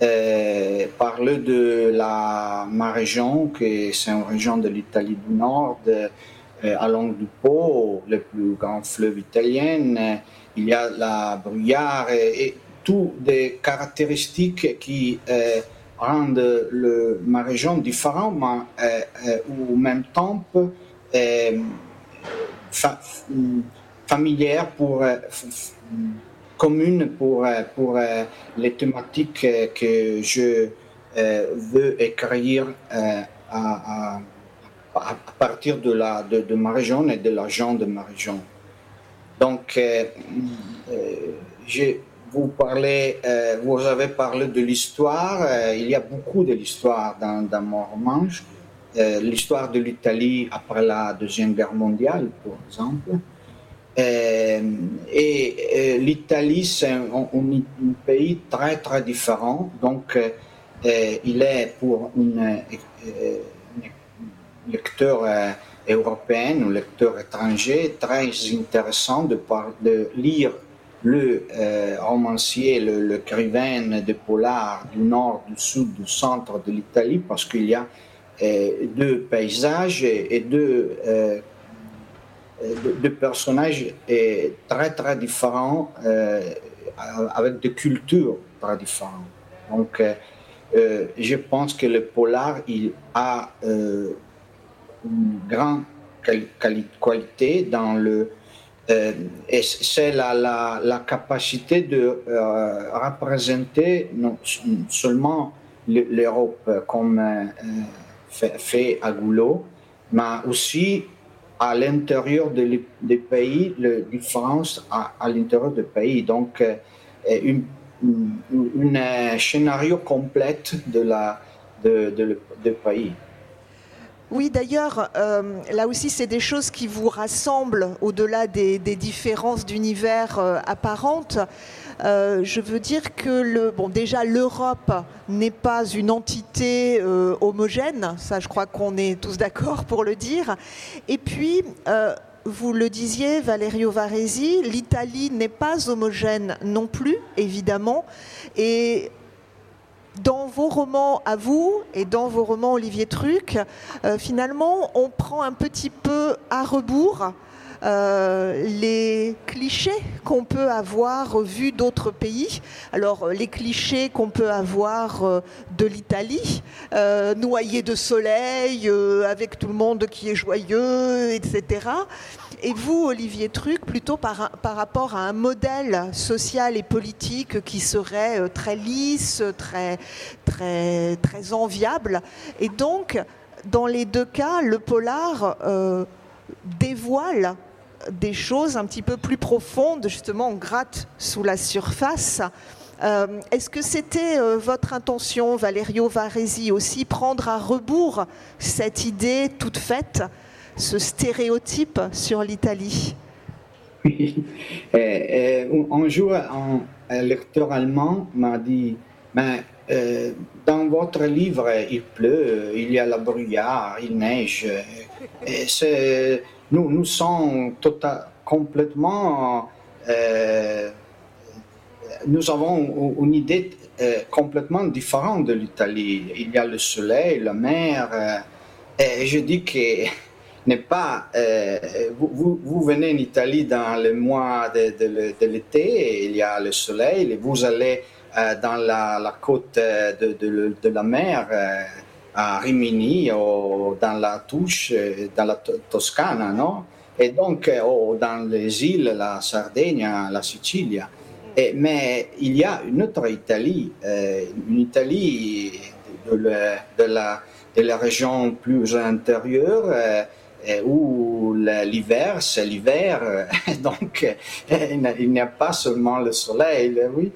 euh, parler de la, ma région, qui c'est une région de l'Italie du Nord, euh, à Longue du Pô, le plus grand fleuve italien. Euh, il y a la Bruyère et, et toutes des caractéristiques qui euh, rendent ma région différente, mais en même temps familière pour commune pour, euh, pour euh, les thématiques euh, que je veux écrire à, partir de, la, de, ma région et de l'agent de ma région. Donc, je vous parlez, vous avez parlé de l'histoire. il y a beaucoup de dans, dans mon roman. l'histoire de l'Italie après la Deuxième Guerre mondiale, par exemple. Euh, et, euh, l'Italie, c'est un, pays très, très différent. Donc, euh, il est pour un lecteur européen ou lecteur étranger très intéressant de, de lire le romancier, l'écrivain de polar du nord, du sud, du centre de l'Italie, parce qu'il y a deux paysages et, et deux euh, de, personnages très très différents, euh, avec des cultures très différentes. Donc, euh, je pense que le polar, il a une grande qualité dans le c'est la, la, capacité de représenter non seulement l'Europe comme fait, fait, mais aussi à l'intérieur des pays, le différence à, l'intérieur du pays. Donc, euh, une, une, euh, scénario complète de la de, de, de pays. Oui, d'ailleurs, euh, là aussi, c'est des choses qui vous rassemblent au-delà des, des, différences d'univers euh, apparentes. Euh, je veux dire que bon, déjà l'Europe n'est pas une entité euh, homogène, ça je crois qu'on est tous d'accord pour le dire. Et puis, euh, vous le disiez, Valerio Varesi, l'Italie n'est pas homogène non plus, évidemment. Et dans vos romans à vous et dans vos romans Olivier Truc, finalement, on prend un petit peu à rebours euh, les clichés qu'on peut avoir vus d'autres pays. Alors, les clichés qu'on peut avoir euh, de l'Italie, euh, noyé de soleil, euh, avec tout le monde qui est joyeux, etc. Et vous, Olivier Truc, plutôt par, par rapport à un modèle social et politique qui serait euh, très lisse, très, très, très enviable. Et donc, dans les deux cas, le polar euh, dévoile des choses un petit peu plus profondes, justement, on gratte sous la surface. Euh, Est-ce que c'était euh, votre intention, Valerio Varesi, aussi prendre à rebours cette idée toute faite, ce stéréotype sur l'Italie? Oui. Un jour, un, lecteur allemand m'a dit, mais euh, dans votre livre, il pleut, il y a la brouillard, il neige. Nous, nous sommes total, complètement. Euh, nous avons une idée euh, complètement différente de l'Italie. Il y a le soleil, la mer. Euh, et je dis que n'est pas. Euh, vous, vous, venez en Italie dans le mois de, de, de l'été, il y a le soleil, vous allez euh, dans la, la côte de, de, la mer à Rimini ou dans la Touche, dans la Toscana, non Et donc, ou dans les îles, la Sardaigne, la Sicile. Et, mais il y a une autre Italie, euh, une Italie de, la, de, la, de la région plus intérieure, euh, où l'hiver, c'est l'hiver, donc il n'y a pas seulement le soleil, oui,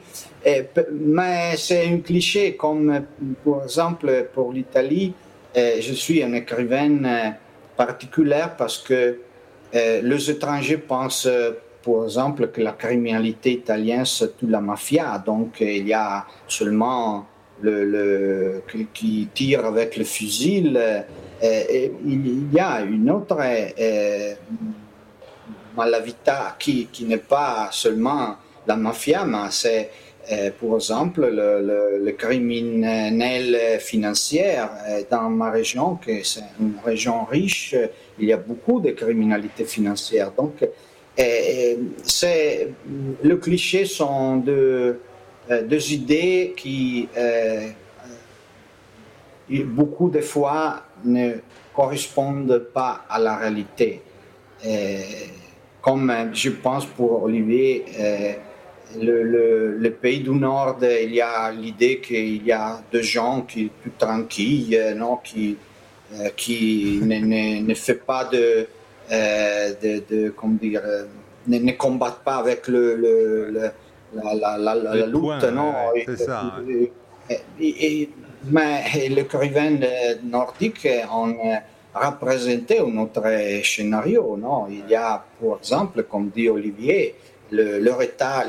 mais c'est un cliché, comme par exemple pour l'Italie, je suis un écrivain particulier parce que les étrangers pensent, par exemple, que la criminalité italienne, c'est toute la mafia. Donc, il y a seulement le, le qui tire avec le fusil. il y a une autre malavita qui, qui n'est pas seulement la mafia, mais c'est euh, par exemple le, criminel financier. Euh, dans ma région, qui c'est une région riche, il y a beaucoup de criminalité financière. Donc, euh, c'est, le cliché sont deux, idées qui, beaucoup de fois, ne correspondent pas à la réalité comme je pense pour Olivier, le, le, pays du Nord, il y a l'idée qu'il y a des gens qui sont plus tranquilles, euh, non, qui, euh, qui ne, ne, ne, fait pas de, de, de comment dire, ne, ne, combattent pas avec le, le la, la, la, la lutte, non. C'est ça. Et, mais le écrivain nordique, on représenter un autre scénario. Non Il y a, par exemple, comme dit Olivier, le, le,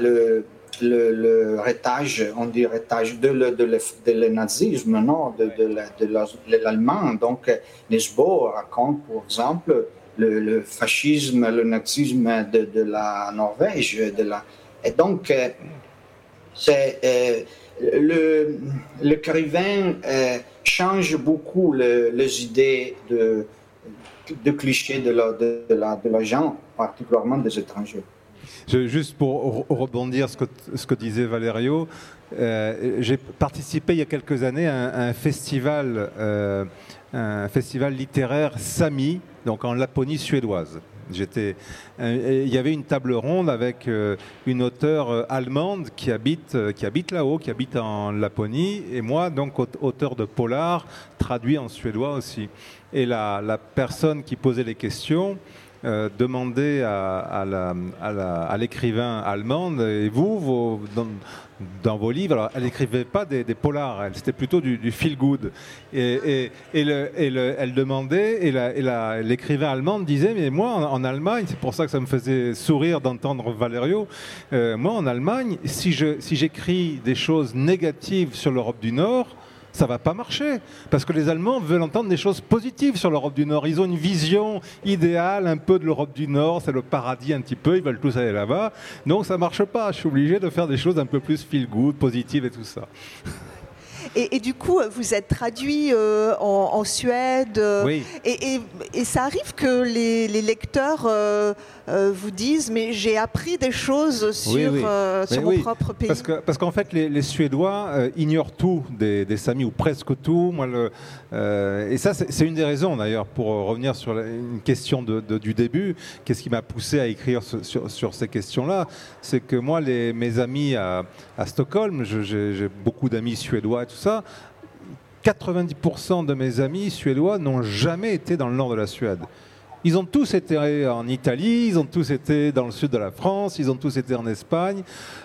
le, le, le rétage, on dit rétage de, le, de, le, nazisme, non de, de, l'allemand. Donc, Nesbo raconte, par exemple, le, fascisme, le nazisme de, de la Norvège. De la... Et donc, euh, c'est euh, l'écrivain euh, change beaucoup les idées de, de clichés de la, de, la, de la gens, particulièrement des étrangers. Juste pour rebondir ce que, ce que disait Valerio, euh, j'ai participé il y a quelques années à un, festival, euh, un festival littéraire Sami, donc en Laponie suédoise. J'étais, il y avait une table ronde avec euh, une auteure euh, allemande qui habite, euh, qui habite là-haut, qui habite en Laponie, et moi, donc auteur de polar, traduit en suédois aussi. Et la personne qui posait les questions euh, à, l'écrivain allemande, et vous, dans, vos livres, alors elle n'écrivait pas des, polars, c'était plutôt du, feel good. Et, et, le, le, elle demandait, et l'écrivain allemand disait, mais moi en, Allemagne, c'est pour ça que ça me faisait sourire d'entendre Valerio, euh, moi en Allemagne, si j'écris des choses négatives sur l'Europe du Nord, ça va pas marcher. Parce que les Allemands veulent entendre des choses positives sur l'Europe du Nord. Ils ont une vision idéale un peu de l'Europe du Nord, c'est le paradis un petit peu, ils veulent tous aller là-bas. Donc ça marche pas. Je suis obligé de faire des choses un peu plus feel good, positives et tout ça. Et, du coup, vous êtes traduit euh, en, Suède. Euh, oui. Et, ça arrive que les, lecteurs euh, vous disent Mais j'ai appris des choses sur, sur mon propre pays. Parce qu'en parce fait, les, Suédois ignorent tout des, des, Samis, ou presque tout. Moi, le, et ça, c'est une des raisons d'ailleurs, pour revenir sur une question de, du début. Qu'est-ce qui m'a poussé à écrire sur, sur, ces questions-là? C'est que moi, les, mes amis à, à Stockholm, j'ai beaucoup d'amis suédois tout ça, 90% de mes amis suédois n'ont jamais été dans le nord de la Suède. Ils ont tous été en Italie, ils ont tous été dans le sud de la France, ils ont tous été en Espagne.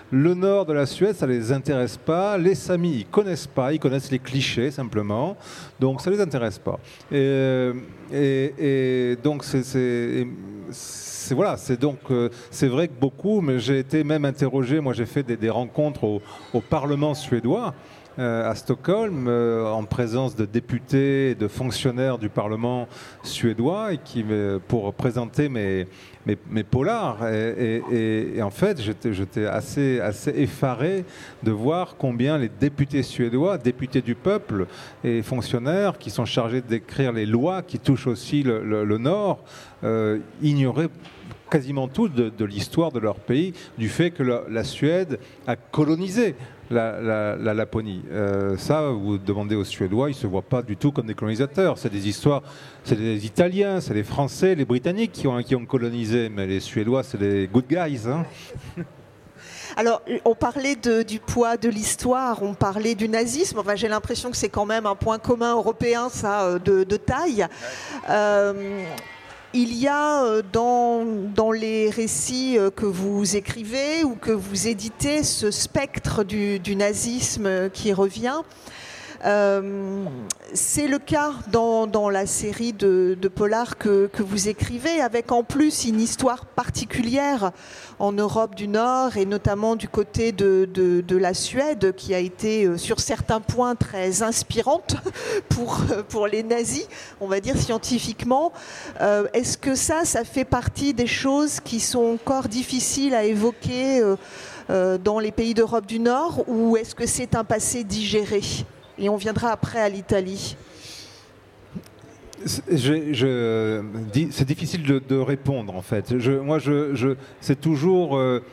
Le nord de la Suède, ça ne les intéresse pas. Les Samis, ils connaissent pas, ils connaissent les clichés simplement. Donc ça ne les intéresse pas. Et, donc c'est voilà, euh, vrai que beaucoup, mais j'ai été même interrogé. Moi, j'ai fait des, rencontres au, Parlement suédois. Euh, à Stockholm euh, en présence de députés et de fonctionnaires du Parlement suédois et qui, pour présenter mes, mes, polars. Et, en fait, j'étais assez, assez effaré de voir combien les députés suédois, députés du peuple et fonctionnaires qui sont chargés d'écrire les lois qui touchent aussi le, Nord, euh, ignoraient quasiment tout de, l'histoire de leur pays, du fait que la Suède a colonisé la, Laponie. Euh, ça, vous demandez aux Suédois, ils ne se voient pas du tout comme des colonisateurs. C'est des histoires, c'est les Italiens, c'est les Français, les Britanniques qui ont, qui ont colonisé, mais les Suédois, c'est des good guys. Hein. Alors, on parlait du poids de l'histoire, on parlait du nazisme. Enfin, j'ai l'impression que c'est quand même un point commun européen, ça, euh, de, taille. Euh, il y a euh, dans, dans, les récits euh, que vous écrivez ou que vous éditez ce spectre du, nazisme qui revient. Euh, c'est le cas dans, la série de, de Polar que, vous écrivez, avec en plus une histoire particulière en Europe du Nord et notamment du côté de, la Suède, qui a été euh, sur certains points très inspirante pour, pour les nazis, on va dire scientifiquement. Euh, est-ce que ça, ça fait partie des choses qui sont encore difficiles à évoquer dans les pays d'Europe du Nord ou est-ce que c'est un passé digéré? Et on viendra après à l'Italie. C'est difficile de, répondre en fait. Moi, c'est toujours, euh,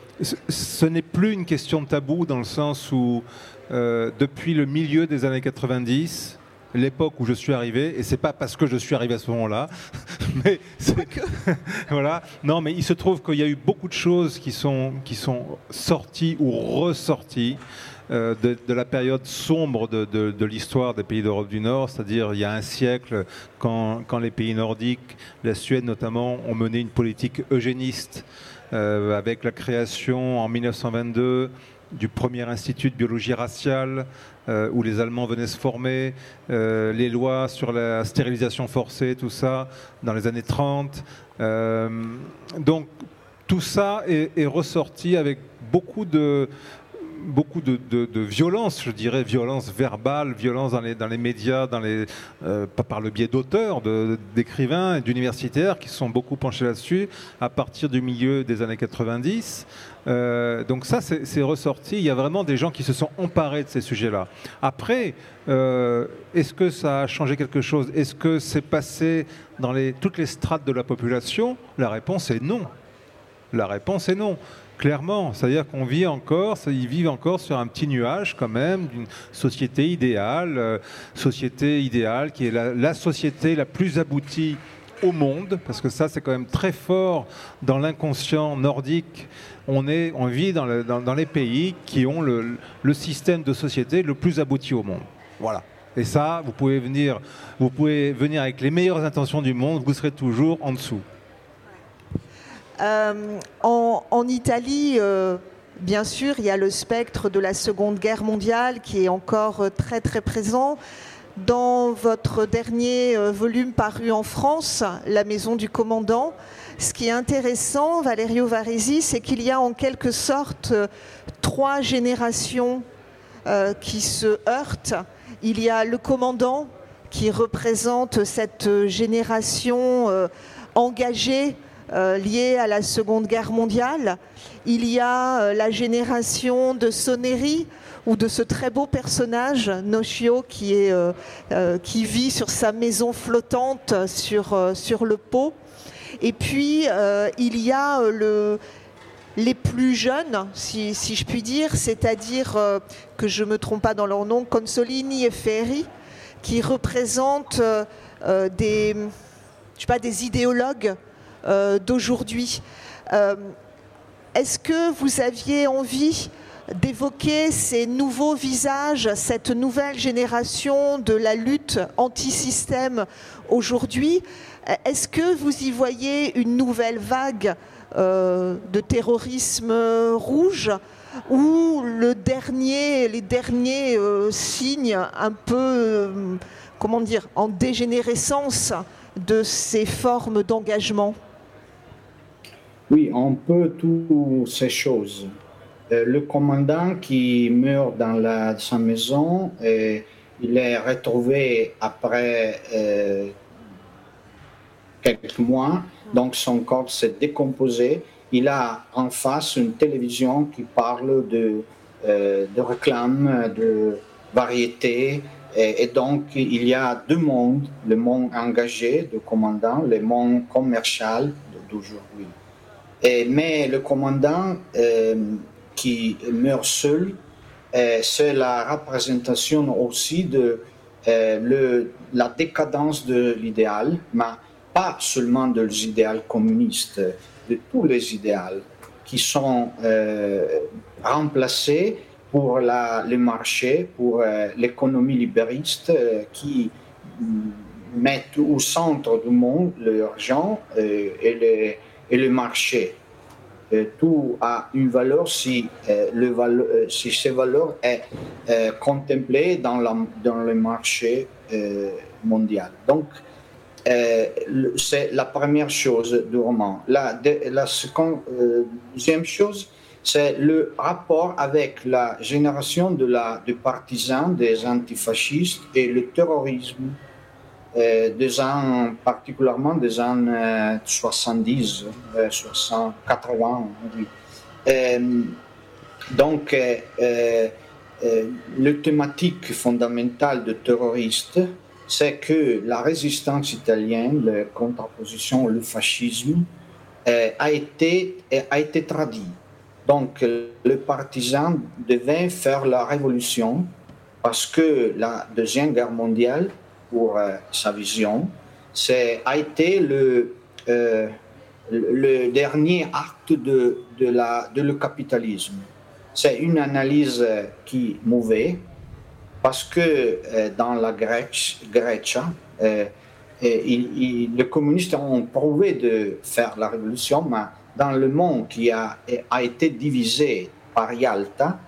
ce n'est plus une question de tabou dans le sens où euh, depuis le milieu des années 90, l'époque où je suis arrivé, et c'est pas parce que je suis arrivé à ce moment-là, mais voilà. Non, mais il se trouve qu'il y a eu beaucoup de choses qui sont qui sont sorties ou ressorties. Euh, de, la période sombre de, l'histoire des pays d'Europe du Nord, c'est-à-dire il y a un siècle, quand, les pays nordiques, la Suède notamment, ont mené une politique eugéniste euh, avec la création en 1922 du premier institut de biologie raciale, euh, où les Allemands venaient se former, les lois sur la stérilisation forcée, tout ça, dans les années 30. donc tout ça est ressorti avec beaucoup de, beaucoup de, violence, je dirais, violence verbale, violence dans les, dans les médias, dans les, euh, par le biais d'auteurs, d'écrivains et d'universitaires qui se sont beaucoup penchés là-dessus à partir du milieu des années 90. Euh, donc ça, c'est ressorti. Il y a vraiment des gens qui se sont emparés de ces sujets-là. Après, euh, est-ce que ça a changé quelque chose? Est-ce que c'est passé dans toutes les strates de la population? La réponse est non. La réponse est non. Clairement, c'est-à-dire qu'on vit encore, ils vivent encore sur un petit nuage quand même d'une société idéale, euh, société idéale qui est la, société la plus aboutie au monde, parce que ça c'est quand même très fort dans l'inconscient nordique. On, est, on vit dans, les pays qui ont le, le, système de société le plus abouti au monde. Voilà. Et ça, vous pouvez venir, vous pouvez venir avec les meilleures intentions du monde, vous serez toujours en dessous. Euh, en, Italie, euh, bien sûr, il y a le spectre de la Seconde Guerre mondiale qui est encore euh, très très présent. Dans votre dernier volume paru en France, La Maison du Commandant, ce qui est intéressant, Valerio Varesi, c'est qu'il y a en quelque sorte trois générations qui se heurtent. Il y a le commandant qui représente cette génération engagée euh, lié à la Seconde Guerre mondiale. Il y a euh, la génération de Soneri ou de ce très beau personnage, Noshio, qui, euh, qui vit sur sa maison flottante sur, sur le pot. Et puis, il y a le, les plus jeunes, si, je puis dire, c'est-à-dire que je ne me trompe pas dans leur nom, Consolini et Ferri, qui représentent des, je sais pas, des idéologues euh, d'aujourd'hui. Euh, est-ce que vous aviez envie d'évoquer ces nouveaux visages, cette nouvelle génération de la lutte anti-système aujourd'hui Est-ce que vous y voyez une nouvelle vague euh, de terrorisme rouge ou le dernier, les derniers signes un peu, comment dire, en dégénérescence de ces formes d'engagement? Oui, on peut toutes ces choses. Euh, le commandant qui meurt dans sa maison, euh, il est retrouvé après euh, quelques mois, donc son corps s'est décomposé. Il a en face une télévision qui parle de, de réclame, de variété, et, donc il y a deux mondes, le monde engagé du commandant, le monde commercial d'aujourd'hui. Mais le commandant euh, qui meurt seul, euh, c'est la représentation aussi de euh, le, la décadence de l'idéal, mais pas seulement de l'idéal communiste, de tous les idéaux qui sont remplacés pour la, le marché, pour l'économie libériste qui mettent au centre du monde l'argent et et le marché. Tout a une valeur si, le si ces valeurs est contemplées dans, la, dans le marché mondial. Donc, c'est la première chose du roman. La, deuxième chose, c'est le rapport avec la génération de partisans, des antifascistes et le terrorisme euh, des ans, particulièrement des années 70, euh, 80. Euh, donc, euh, euh, le thématique fondamentale de terroriste, c'est que la résistance italienne, la contraposition, le fascisme, a été, a été traduit donc, le partisan devait faire la révolution parce que la Deuxième Guerre mondiale, euh, sa vision, a été le, euh, dernier acte de, la, de le capitalisme. C'est une analyse qui mouvait parce que euh, dans la Grèce, les communistes ont prouvé de faire la révolution, mais dans le monde qui a, a été divisé par Yalta,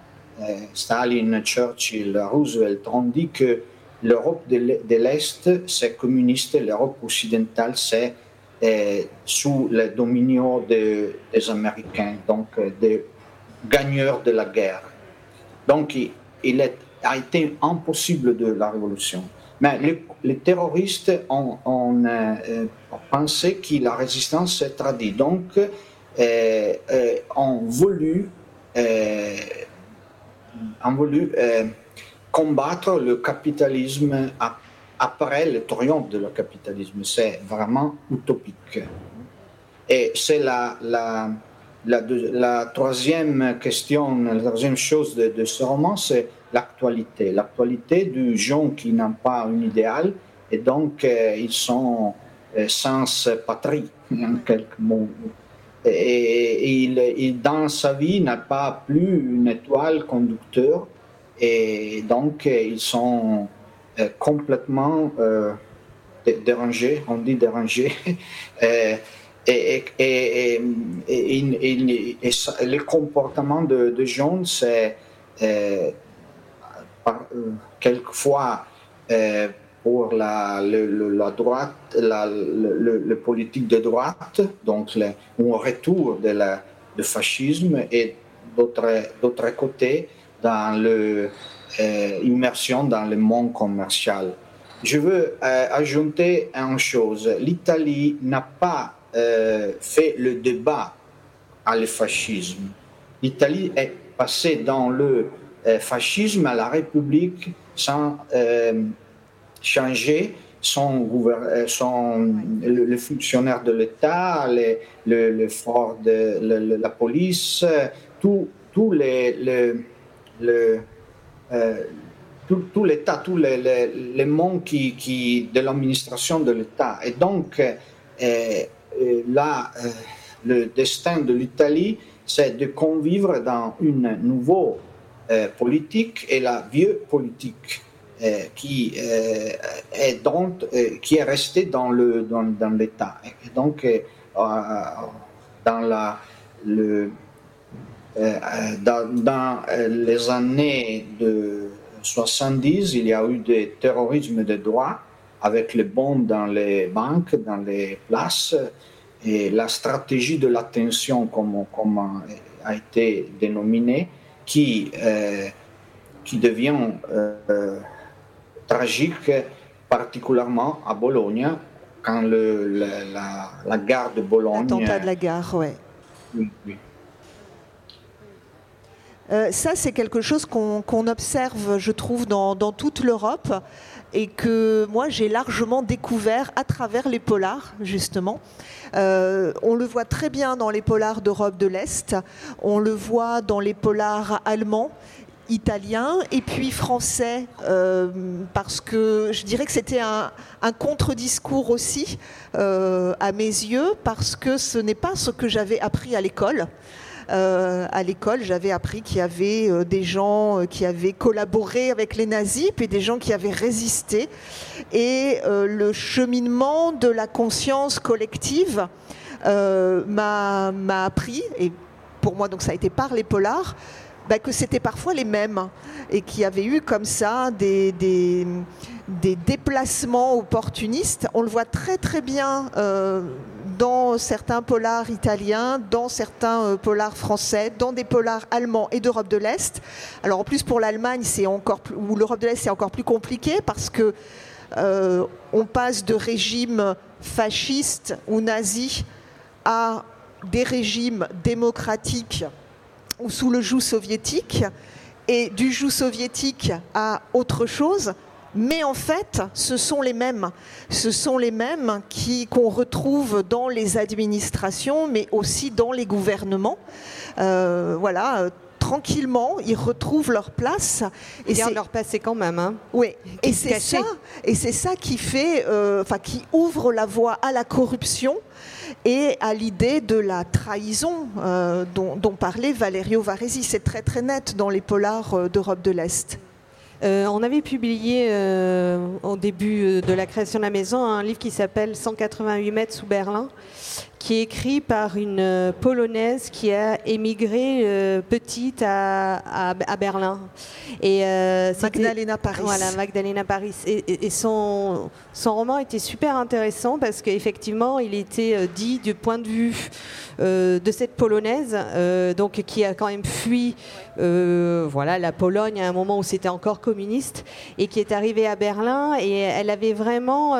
euh, Stalin, Churchill, Roosevelt ont dit que l'Europe de l'Est, c'est communiste, l'Europe occidentale, c'est euh, sous le dominion des Américains, donc euh, des gagneurs de la guerre. Donc, il, a été impossible de la révolution. Mais les, terroristes ont, ont pensé que la résistance s'est traduite. Donc, euh, euh, ont voulu, euh, ont voulu combattre le capitalisme après le triomphe de le capitalisme. C'est vraiment utopique. Et c'est la, troisième question, la troisième chose de, ce roman, c'est l'actualité. L'actualité du gens qui n'ont pas un idéal et donc ils sont sans patrie, en quelques mots et, il, dans sa vie n'a pas plus une étoile conducteur et donc ils sont euh, complètement euh, dérangés, on dit dérangés. et, et, et, et, le comportement de, de c'est euh, quelquefois pour la, la droite, la, le, politique de droite, donc un retour de la, du fascisme et d'autre côté dans l'immersion euh, dans le monde commercial. Je veux euh, ajouter une chose. L'Italie n'a pas euh, fait le débat à le fascisme. L'Italie est passée dans le fascisme à la République sans changer son, son, le, fonctionnaire de l'État, le, fort de la police, tout, tout, les, euh, tout, l'État, tout les, les, de l'administration de l'État. Et donc, euh, là, le destin de l'Italie, c'est de convivre dans une nouvelle politique et la vieille politique. Euh, qui, euh, est donc, euh, qui est resté dans le dans l'État. Et donc, dans la le dans, dans, les années de 70, il y a eu des terrorismes de droit avec les bombes dans les banques, dans les places, et la stratégie de l'attention, comme, comme a été dénominée, qui, qui devient tragique, particulièrement à Bologne, quand le, la, la, gare de Bologne. L'attentat de la gare, ouais. Oui, oui. Euh, ça, c'est quelque chose qu'on observe, je trouve, dans, toute l'Europe et que moi, j'ai largement découvert à travers les polars, justement. Euh, on le voit très bien dans les polars d'Europe de l'Est, on le voit dans les polars allemands italien et puis français, euh, parce que je dirais que c'était un, contre-discours aussi, à mes yeux, parce que ce n'est pas ce que j'avais appris à l'école. Euh, à l'école, j'avais appris qu'il y avait des gens qui avaient collaboré avec les nazis, puis des gens qui avaient résisté. Et le cheminement de la conscience collective m'a appris, et pour moi, donc ça a été par les polars, bah, que c'était parfois les mêmes et qu'il y avait eu comme ça des, déplacements opportunistes. On le voit très très bien euh, dans certains polars italiens, dans certains euh, polars français, dans des polars allemands et d'Europe de l'Est. Alors en plus pour l'Allemagne, c'est encore ou l'Europe de l'Est, c'est encore plus compliqué parce que euh, on passe de régimes fascistes ou nazis à des régimes démocratiques ou sous le joug soviétique, et du joug soviétique à autre chose, mais en fait, ce sont les mêmes. Ce sont les mêmes qui, qu'on retrouve dans les administrations, mais aussi dans les gouvernements. Euh, voilà, tranquillement, ils retrouvent leur place. Et c'est leur passé quand même. Hein. Oui, et c'est ça, et c'est ça qui fait, euh, enfin, qui ouvre la voie à la corruption et à l'idée de la trahison euh, dont, parlait Valerio Varesi. C'est très très net dans les polars d'Europe de l'Est. Euh, on avait publié au début de la création de la maison un livre qui s'appelle 188 mètres sous Berlin, qui est écrit par une euh, Polonaise qui a émigré euh, petite à, à, Berlin. Et, euh, Magdalena Paris. Voilà, Magdalena Paris. Et, son, son roman était super intéressant parce qu'effectivement, il était dit du point de vue de cette Polonaise, donc qui a quand même fui voilà, la Pologne à un moment où c'était encore communiste, et qui est arrivée à Berlin. Et elle avait vraiment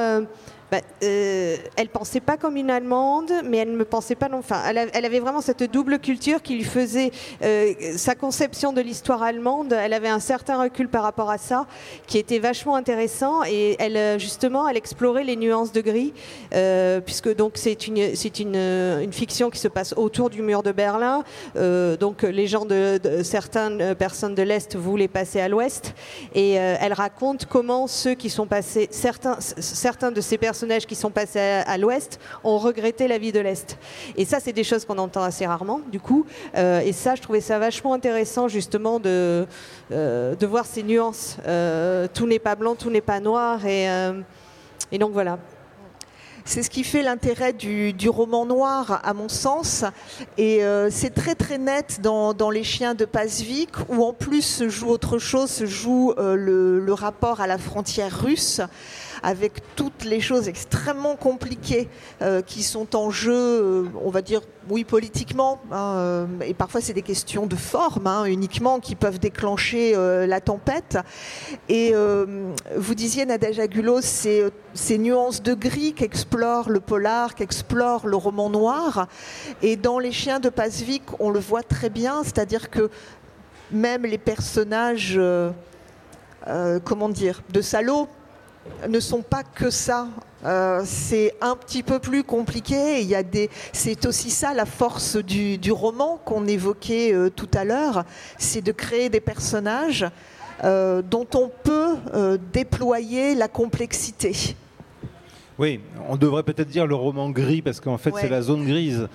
bah, euh, elle pensait pas comme une Allemande, mais elle ne me pensait pas non. Enfin, elle, avait vraiment cette double culture qui lui faisait euh, sa conception de l'histoire allemande. Elle avait un certain recul par rapport à ça, qui était vachement intéressant. Et elle, euh, justement, elle explorait les nuances de gris, euh, puisque donc c'est une, c'est une, une, fiction qui se passe autour du mur de Berlin. donc les gens de, certaines personnes de l'est voulaient passer à l'ouest, et elle raconte comment ceux qui sont passés, certains, certains de ces personnes personnages qui sont passés à, l'ouest ont regretté la vie de l'est. Et ça, c'est des choses qu'on entend assez rarement, du coup. Euh, et ça, je trouvais ça vachement intéressant, justement, de, euh, de voir ces nuances. Euh, tout n'est pas blanc, tout n'est pas noir. Et, et donc voilà. C'est ce qui fait l'intérêt du, roman noir, à mon sens. Et c'est très très net dans, Les Chiens de Pasvik, où en plus se joue autre chose, se joue le, le, rapport à la frontière russe avec toutes les choses extrêmement compliquées euh, qui sont en jeu, euh, on va dire, oui, politiquement, hein, euh, et parfois c'est des questions de forme hein, uniquement qui peuvent déclencher la tempête. Et vous disiez, Nadège Agulo, ces, ces nuances de gris qu'explore le polar, qu'explore le roman noir. Et dans Les Chiens de Pasvik, on le voit très bien, c'est-à-dire que même les personnages, comment dire, de salauds, ne sont pas que ça. Euh, c'est un petit peu plus compliqué. Il y a des, c'est aussi ça la force du, roman qu'on évoquait euh, tout à l'heure, c'est de créer des personnages euh, dont on peut déployer la complexité. Oui, on devrait peut-être dire le roman gris parce qu'en fait c'est la zone grise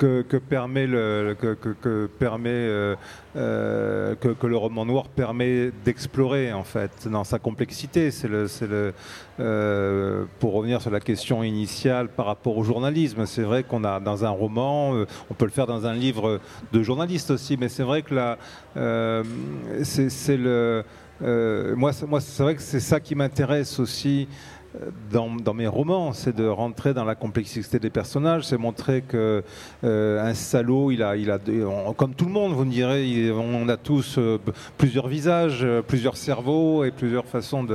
que, permet le que, permet euh, euh, que, le roman noir permet d'explorer en fait dans sa complexité. C'est le, le euh, pour revenir sur la question initiale par rapport au journalisme. C'est vrai qu'on a dans un roman, on peut le faire dans un livre de journaliste aussi, mais c'est vrai que là, c'est le moi, moi c'est vrai que c'est ça qui m'intéresse aussi dans, mes romans, c'est de rentrer dans la complexité des personnages, c'est montrer que euh, un salaud, il a, il a, comme tout le monde, vous me direz, on a tous euh, plusieurs visages, euh, plusieurs cerveaux et plusieurs façons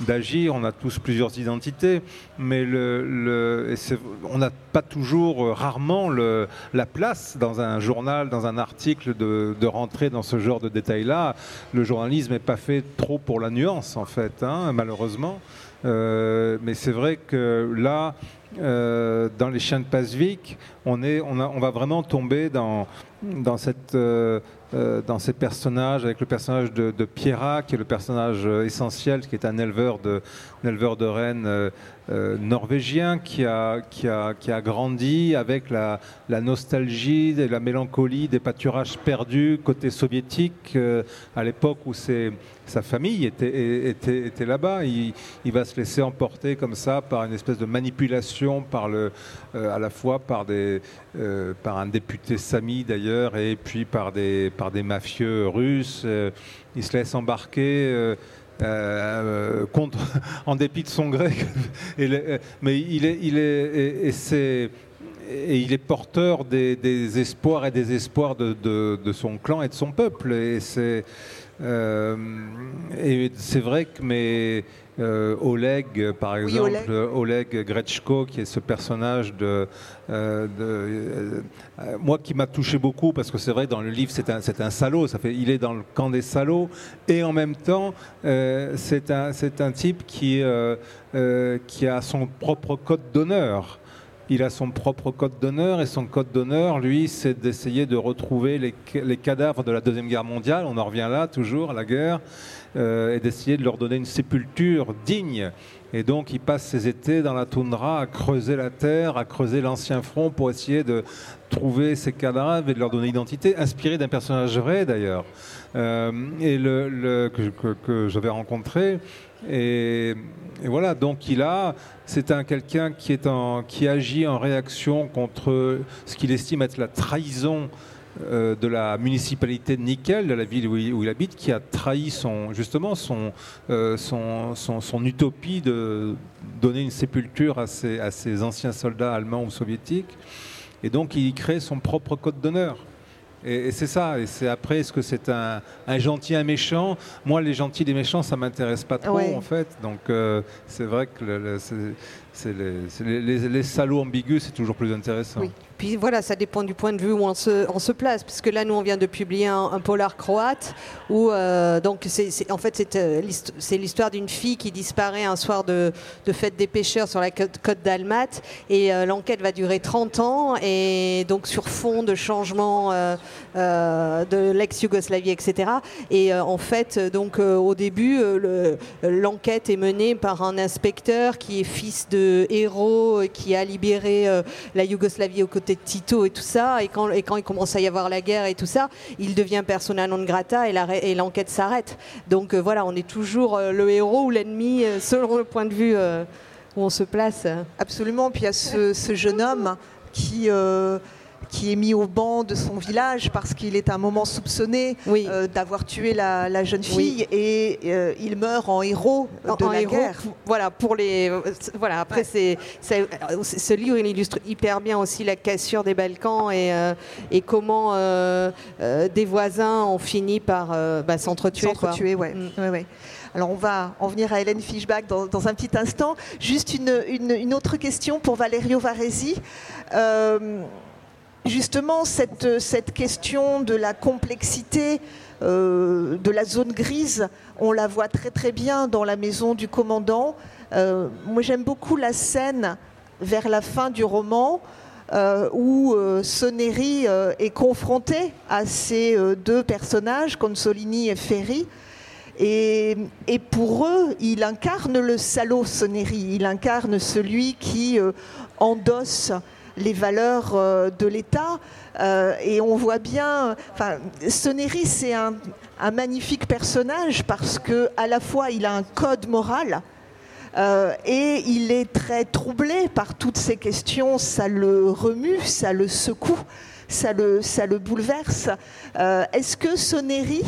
d'agir, on a tous plusieurs identités, mais on n'a pas toujours, rarement la place dans un journal, dans un article de, de rentrer dans ce genre de détails-là. Le journalisme n'est pas fait trop pour la nuance, en fait, hein, malheureusement. Euh, mais c'est vrai que là, euh, dans les chiens de Pasvik, on, est, on, va vraiment tomber dans, dans, cette, euh, dans ces personnages, avec le personnage de, de Pierra, qui est le personnage essentiel, qui est un éleveur de, un éleveur de rennes euh, norvégien qui a, qui, a, qui a grandi avec la, la nostalgie et la mélancolie des pâturages perdus côté soviétique euh, à l'époque où sa famille était, était, était là-bas. Il, il, va se laisser emporter comme ça par une espèce de manipulation par le, à la fois par, des, par un député Sami d'ailleurs et puis par des, par des mafieux russes. il se laisse embarquer. Contre, en dépit de son gré, mais il est, il est, et c'est et il est porteur des, espoirs et des espoirs de, de, son clan et de son peuple. Et c'est euh, vrai que euh, Oleg, par exemple, Oleg. Grechko, qui est ce personnage de, euh, de moi qui m'a touché beaucoup parce que c'est vrai dans le livre c'est un, un salaud, ça fait il est dans le camp des salauds et en même temps c'est un, un type qui qui a son propre code d'honneur. Il a son propre code d'honneur et son code d'honneur, lui, c'est d'essayer de retrouver les, cadavres de la Deuxième Guerre mondiale, on en revient là toujours, à la guerre, euh, et d'essayer de leur donner une sépulture digne. Et donc il passe ses étés dans la toundra à creuser la terre, à creuser l'ancien front pour essayer de trouver ces cadavres et de leur donner identité, inspiré d'un personnage vrai d'ailleurs, euh, et le, que j'avais rencontré. Et, voilà, donc il a, c'est un quelqu'un qui est en, qui agit en réaction contre ce qu'il estime être la trahison euh, de la municipalité de Nickel, de la ville où il, habite, qui a trahi son, justement son, euh, son, son, utopie de donner une sépulture à ses, à ses anciens soldats allemands ou soviétiques. Et donc il crée son propre code d'honneur. Et, c'est ça. Et c'est après, est-ce que c'est un, gentil, un méchant? Moi, les gentils, les méchants, ça m'intéresse pas trop, en fait. Donc, euh, c'est vrai que le, les, les, salauds ambigus, c'est toujours plus intéressant. Oui. Puis voilà, ça dépend du point de vue où on se, on se place. Puisque là, nous, on vient de publier un, polar croate où, euh, donc, c'est, en fait, euh, c'est, l'histoire d'une fille qui disparaît un soir de, fête des pêcheurs sur la côte d'Almat. Et euh, l'enquête va durer 30 ans. Et donc, sur fond de changement de l'ex-Yougoslavie, etc. Et en fait, donc, au début, l'enquête est menée par un inspecteur qui est fils de héros qui a libéré la Yougoslavie aux côtés Tito et tout ça. Et quand, il commence à y avoir la guerre et tout ça, il devient persona non grata et l'enquête s'arrête. Donc euh, voilà, on est toujours le héros ou l'ennemi selon le point de vue où on se place. Absolument. Puis il y a ce jeune homme qui qui est mis au banc de son village parce qu'il est un moment soupçonné euh, d'avoir tué la, jeune fille et euh, il meurt en héros de la guerre. voilà, pour les, voilà. Après, c'est, ce livre il illustre hyper bien aussi la cassure des Balkans et, euh, et comment des voisins ont fini par bah, s'entretuer. S'entretuer, ouais. Mm. ouais, Alors on va en venir à Hélène Fischbach dans, dans un petit instant. Juste une, une, une, autre question pour Valerio Varesi justement cette, question de la complexité euh, de la zone grise, on la voit très très bien dans la maison du commandant. Euh, moi j'aime beaucoup la scène vers la fin du roman euh, où Soneri est confronté à ces deux personnages, Consolini et Ferry. Et, et, pour eux, il incarne le salaud Soneri, il incarne celui qui endosse les valeurs euh, de l'État. Euh, et on voit bien, enfin, Soneri, c'est un, magnifique personnage parce que à la fois il a un code moral. Euh, et il est très troublé par toutes ces questions, ça le remue, ça le secoue, ça le, bouleverse. Est-ce que Soneri,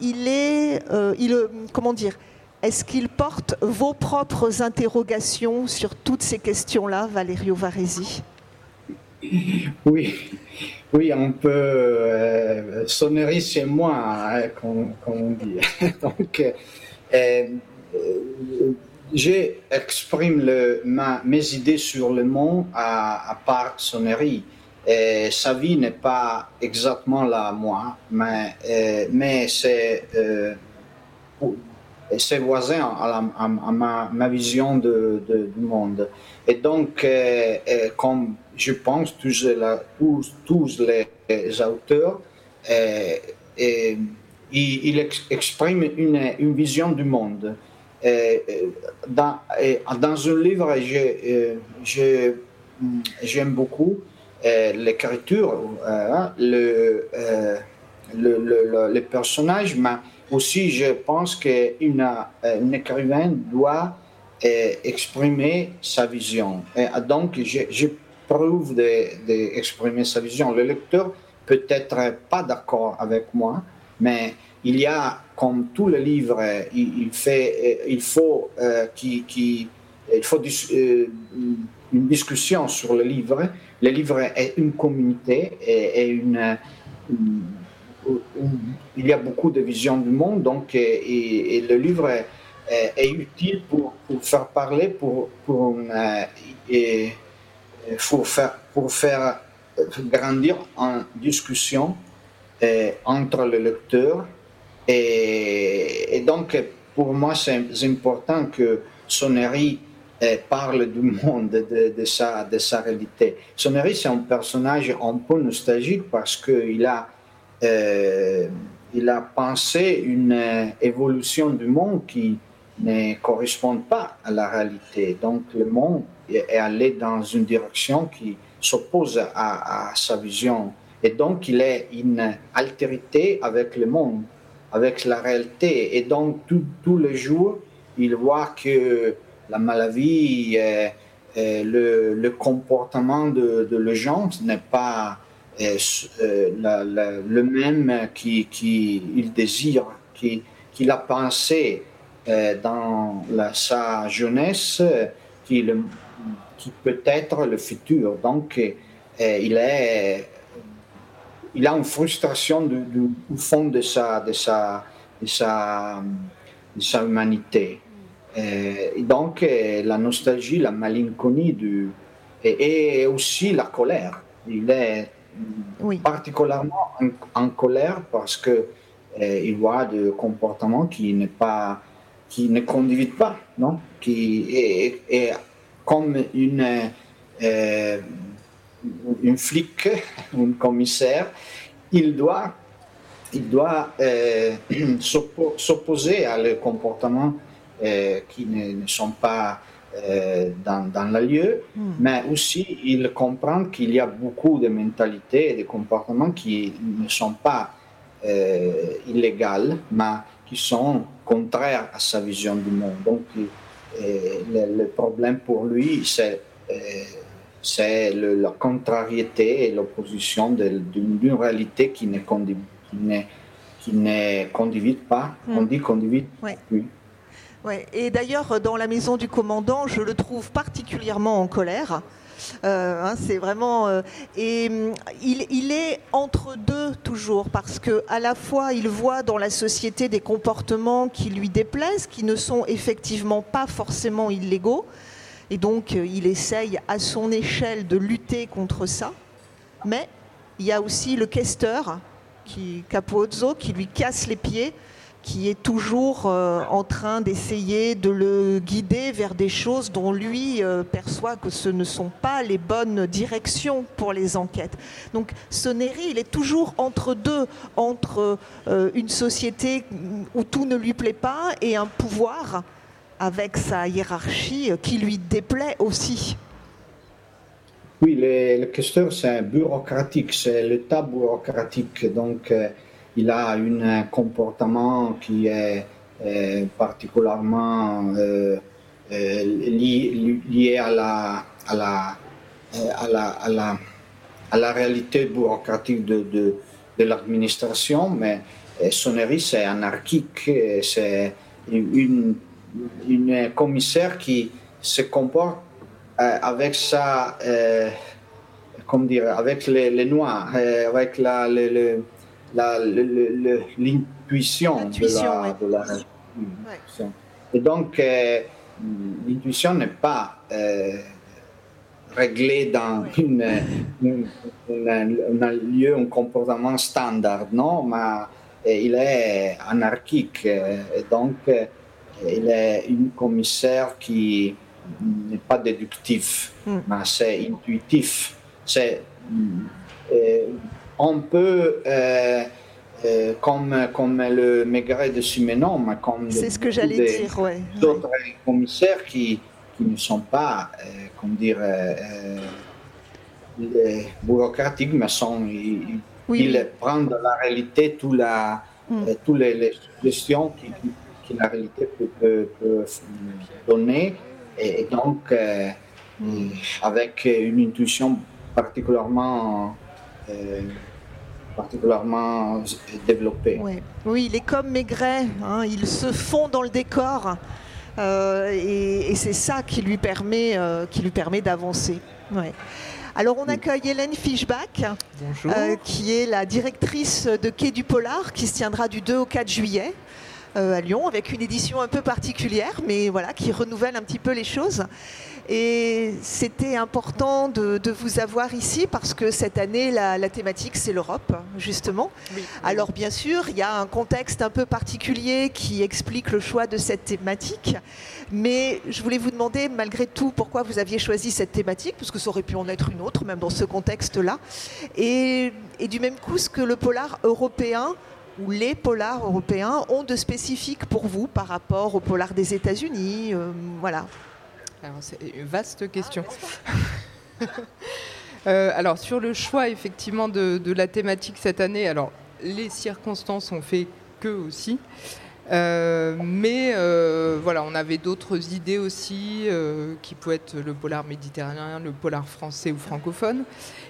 il est, il, comment dire, est-ce qu'il porte vos propres interrogations sur toutes ces questions-là, Valerio Varesi? Oui, oui, on peut euh, sonnerie chez moi, hein, comme, on dit. Donc, euh, euh, j'exprime mes idées sur le monde à, part sonnerie. Sa vie n'est pas exactement la moi, mais, mais c'est ses voisins à, ma, vision du monde. Et donc, comme je pense, tous, tous, tous les auteurs, euh, et, il, exprime une, une, vision du monde. Euh, dans, dans un livre, j'aime beaucoup euh, l'écriture, le, le, le, le, personnage, mais aussi je pense qu'une une écrivaine doit exprimer sa vision. Et donc, je, prouve d'exprimer sa vision. Le lecteur peut être pas d'accord avec moi, mais il y a, comme tous les livres, il, fait, il faut euh, qu'il il faut euh, une discussion sur le livre. Le livre est une communauté et, il y a beaucoup de visions du monde, donc et, le livre est, utile pour, faire parler, pour, euh, pour, faire, pour faire grandir en discussion euh, entre le lecteur. Et, donc, pour moi, c'est important que Sonnery parle du monde, de, sa, de sa réalité. Sonnery, c'est un personnage un peu nostalgique parce qu'il a, euh, a pensé une euh, évolution du monde qui ne correspond pas à la réalité. Donc le monde est allé dans une direction qui s'oppose à, sa vision. Et donc il est une altérité avec le monde, avec la réalité. Et donc tous les jours, il voit que la maladie, euh, euh, le, comportement de, de le gens n'est pas euh, le même qu'il qui il désire, qu'il a pensé dans la, sa jeunesse, qui, qui, peut être le futur. Donc, il, est, il a une frustration du, au fond de sa, de sa, de sa, de sa humanité. Euh, et donc, euh, la nostalgie, la malinconie du, et, aussi la colère. Il est particulièrement en, colère parce que euh, il voit des comportements qui ne pas, qui ne conduisent pas, non, qui est, comme une une flic, un commissaire, il doit il doit s'opposer à le comportement euh, qui ne, sont pas euh, dans, dans, le lieu, hmm. mais aussi il comprend qu'il y a beaucoup de mentalités et de comportements qui ne sont pas euh, illégaux, mais qui sont contraires à sa vision du monde. Donc, le, problème pour lui, c'est c'est la contrariété et l'opposition d'une réalité qui ne conduit, qui ne, conduit pas. Hmm. On dit conduit, oui. Ouais. Et d'ailleurs, dans la maison du commandant, je le trouve particulièrement en colère. Euh, hein, c'est vraiment euh, et mm, il, est entre deux toujours parce que à la fois il voit dans la société des comportements qui lui déplaisent, qui ne sont effectivement pas forcément illégaux, et donc euh, il essaye à son échelle de lutter contre ça. Mais il y a aussi le questeur qui Capozzo qui lui casse les pieds qui est toujours euh, en train d'essayer de le guider vers des choses dont lui euh, perçoit que ce ne sont pas les bonnes directions pour les enquêtes. Donc Soneri, il est toujours entre deux, entre euh, une société où tout ne lui plaît pas et un pouvoir avec sa hiérarchie qui lui déplaît aussi. Oui, le, questeur, c'est bureaucratique, c'est l'état bureaucratique. Donc, il a un comportement qui est euh, particulièrement euh, euh, lié, à la, à la, à la, à la, réalité bureaucratique de, de, de l'administration, mais Sonnery, c'est anarchique, c'est une, une, commissaire qui se comporte avec sa, comment dire, avec les, les noirs, avec la, le, l'intuition de la, Et donc, euh, l'intuition n'est pas euh, réglée dans une, un lieu, un comportement standard, non, mais euh, il est anarchique. Et donc, il est une commissaire qui n'est pas déductif, mm. mais c'est intuitif. C'est on peut, euh, euh, comme, comme le Maigret de Simenon, comme c'est ce que j'allais dire, ouais. d'autres commissaires qui, qui, ne sont pas, euh, comment dire, bureaucratiques, mais sont, ils, ils prennent de la réalité toute la, mm. toutes les, les suggestions que, la réalité peut, peut, donner et, donc, avec une intuition particulièrement particulièrement développée. Oui, il est comme Maigret, hein, il se fond dans le décor et, c'est ça qui lui permet, qui lui permet d'avancer. Ouais. Alors on accueille Hélène Fischbach, euh, qui est la directrice de Quai du Polar, qui se tiendra du 2 au 4 juillet. Euh, à Lyon, avec une édition un peu particulière, mais voilà, qui renouvelle un petit peu les choses. Et c'était important de, vous avoir ici parce que cette année, la, thématique, c'est l'Europe, justement. Alors bien sûr, il y a un contexte un peu particulier qui explique le choix de cette thématique. Mais je voulais vous demander, malgré tout, pourquoi vous aviez choisi cette thématique, parce que ça aurait pu en être une autre, même dans ce contexte-là. Et, et du même coup, ce que le polar européen ou les polars européens ont de spécifique pour vous par rapport aux polars des États-Unis euh, Voilà. C'est une vaste question. Euh, alors sur le choix effectivement de, la thématique cette année, alors les circonstances ont fait que aussi. Euh, mais voilà, on avait d'autres idées aussi, qui pouvaient être le polar méditerranéen, le polar français ou francophone.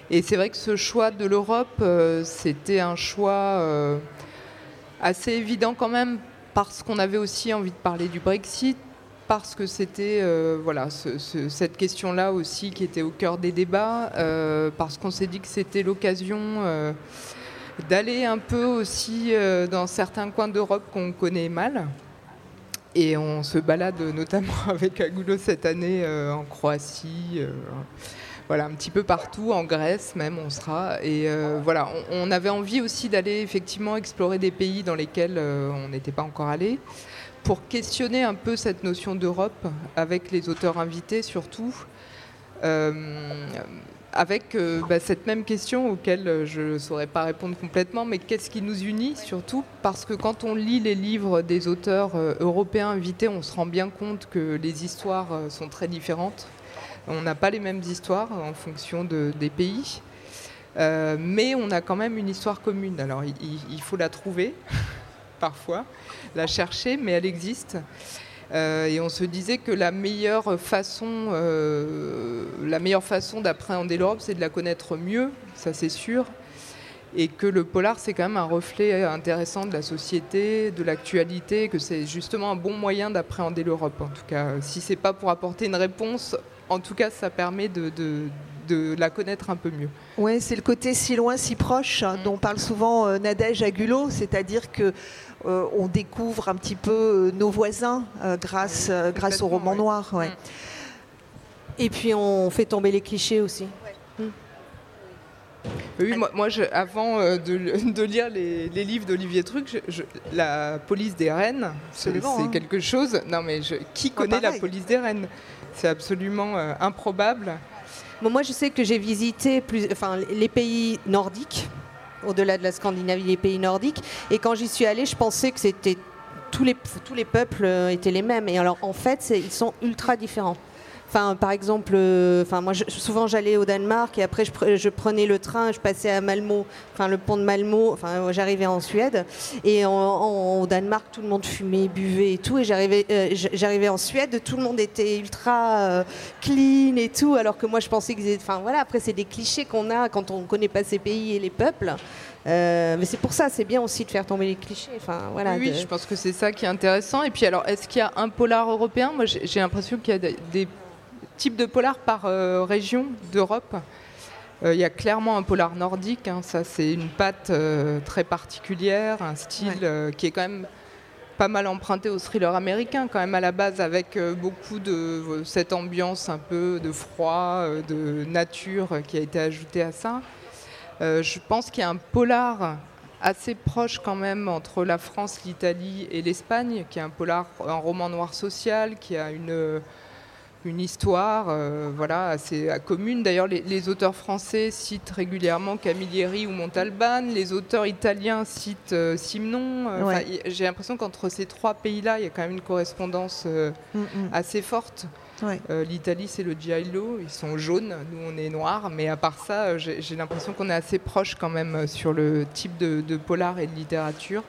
Et c'est vrai que ce choix de l'Europe, c'était un choix assez évident quand même parce qu'on avait aussi envie de parler du Brexit, parce que c'était euh, voilà cette question-là aussi qui était au cœur des débats, euh, parce qu'on s'est dit que c'était l'occasion euh, d'aller un peu aussi dans certains coins d'Europe qu'on connaît mal. Et on se balade notamment avec Agoulo cette année en Croatie voilà, un petit peu partout, en Grèce même, on sera. Et voilà, on, avait envie aussi d'aller effectivement explorer des pays dans lesquels on n'était pas encore allé, pour questionner un peu cette notion d'Europe avec les auteurs invités surtout. Euh, avec bah, cette même question auquel je ne saurais pas répondre complètement, mais qu'est-ce qui nous unit surtout? Parce que quand on lit les livres des auteurs européens invités, on se rend bien compte que les histoires sont très différentes. On n'a pas les mêmes histoires en fonction des pays. Euh, mais on a quand même une histoire commune. Alors il, faut la trouver parfois, la chercher, mais elle existe. Euh, et on se disait que la meilleure façon, euh, la meilleure façon d'appréhender l'Europe, c'est de la connaître mieux, ça c'est sûr. Et que le polar, c'est quand même un reflet intéressant de la société, de l'actualité, que c'est justement un bon moyen d'appréhender l'Europe. En tout cas, si c'est pas pour apporter une réponse en tout cas, ça permet de, la connaître un peu mieux. Oui, c'est le côté si loin, si proche hein, mm. dont parle souvent euh, Nadège Agulot, c'est-à-dire que euh, on découvre un petit peu euh, nos voisins grâce, grâce au roman noir. Mm. Et puis on fait tomber les clichés aussi. Mm. Oui, moi, avant de, lire les, livres d'Olivier Truc, la police des reines, c'est hein. quelque chose. Non, mais qui connaît la police des reines? C'est absolument euh, improbable. moi, je sais que j'ai visité plus, enfin, les pays nordiques, au-delà de la Scandinavie, les pays nordiques. Et quand j'y suis allée, je pensais que c'était tous les, tous les peuples euh, étaient les mêmes. Et alors, en fait, ils sont ultra différents. Enfin, par exemple, euh, enfin, moi, souvent j'allais au Danemark et après je, prenais le train, je passais à Malmo, enfin le pont de Malmo, enfin j'arrivais en Suède et au Danemark tout le monde fumait, buvait et tout et j'arrivais, euh, j'arrivais en Suède, tout le monde était ultra euh, clean et tout, alors que moi je pensais que, enfin voilà, après c'est des clichés qu'on a quand on connaît pas ces pays et les peuples. mais c'est pour ça, c'est bien aussi de faire tomber les clichés. Enfin, voilà, oui, je pense que c'est ça qui est intéressant. Et puis alors, est-ce qu'il y a un polar européen? Moi, j'ai l'impression qu'il y a des type de polar par euh, région d'Europe. Euh, il y a clairement un polar nordique, hein. ça c'est une patte euh, très particulière, un style qui est quand même pas mal emprunté au thriller américain quand même à la base avec beaucoup de cette ambiance un peu de froid, de nature qui a été ajoutée à ça. je pense qu'il y a un polar assez proche quand même entre la France, l'Italie et l'Espagne, qui est un polar, un roman noir social, qui a une une histoire euh, voilà, assez commune. D'ailleurs, les, auteurs français citent régulièrement Camilleri ou Montalban, les auteurs italiens citent euh, Simon. Euh, j'ai l'impression qu'entre ces trois pays-là, il y a quand même une correspondance mm, mm. assez forte. L'Italie, c'est le giallo, ils sont jaunes, nous on est noirs, mais à part ça, j'ai l'impression qu'on est assez proche quand même sur le type de, de polar et de littérature.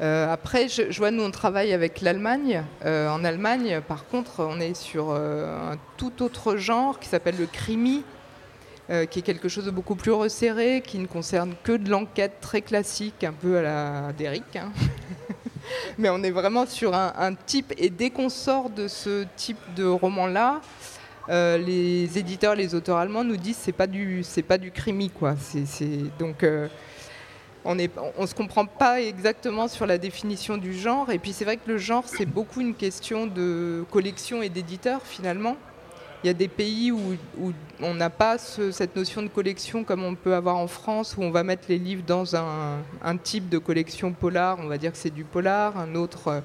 Après, je, vois, nous, on travaille avec l'Allemagne. en Allemagne, par contre, on est sur un tout autre genre qui s'appelle le crimi, qui est quelque chose de beaucoup plus resserré, qui ne concerne que de l'enquête très classique, un peu à la Derrick. Hein. Mais on est vraiment sur un, type, et dès qu'on sort de ce type de roman-là, euh, les éditeurs, les auteurs allemands nous disent c'est pas du c'est pas du crimi quoi. donc euh, on ne se comprend pas exactement sur la définition du genre. Et puis c'est vrai que le genre c'est beaucoup une question de collection et d'éditeur finalement. Il y a des pays où, on n'a pas cette notion de collection comme on peut avoir en France, où on va mettre les livres dans un, type de collection polar, on va dire que c'est du polar, un autre.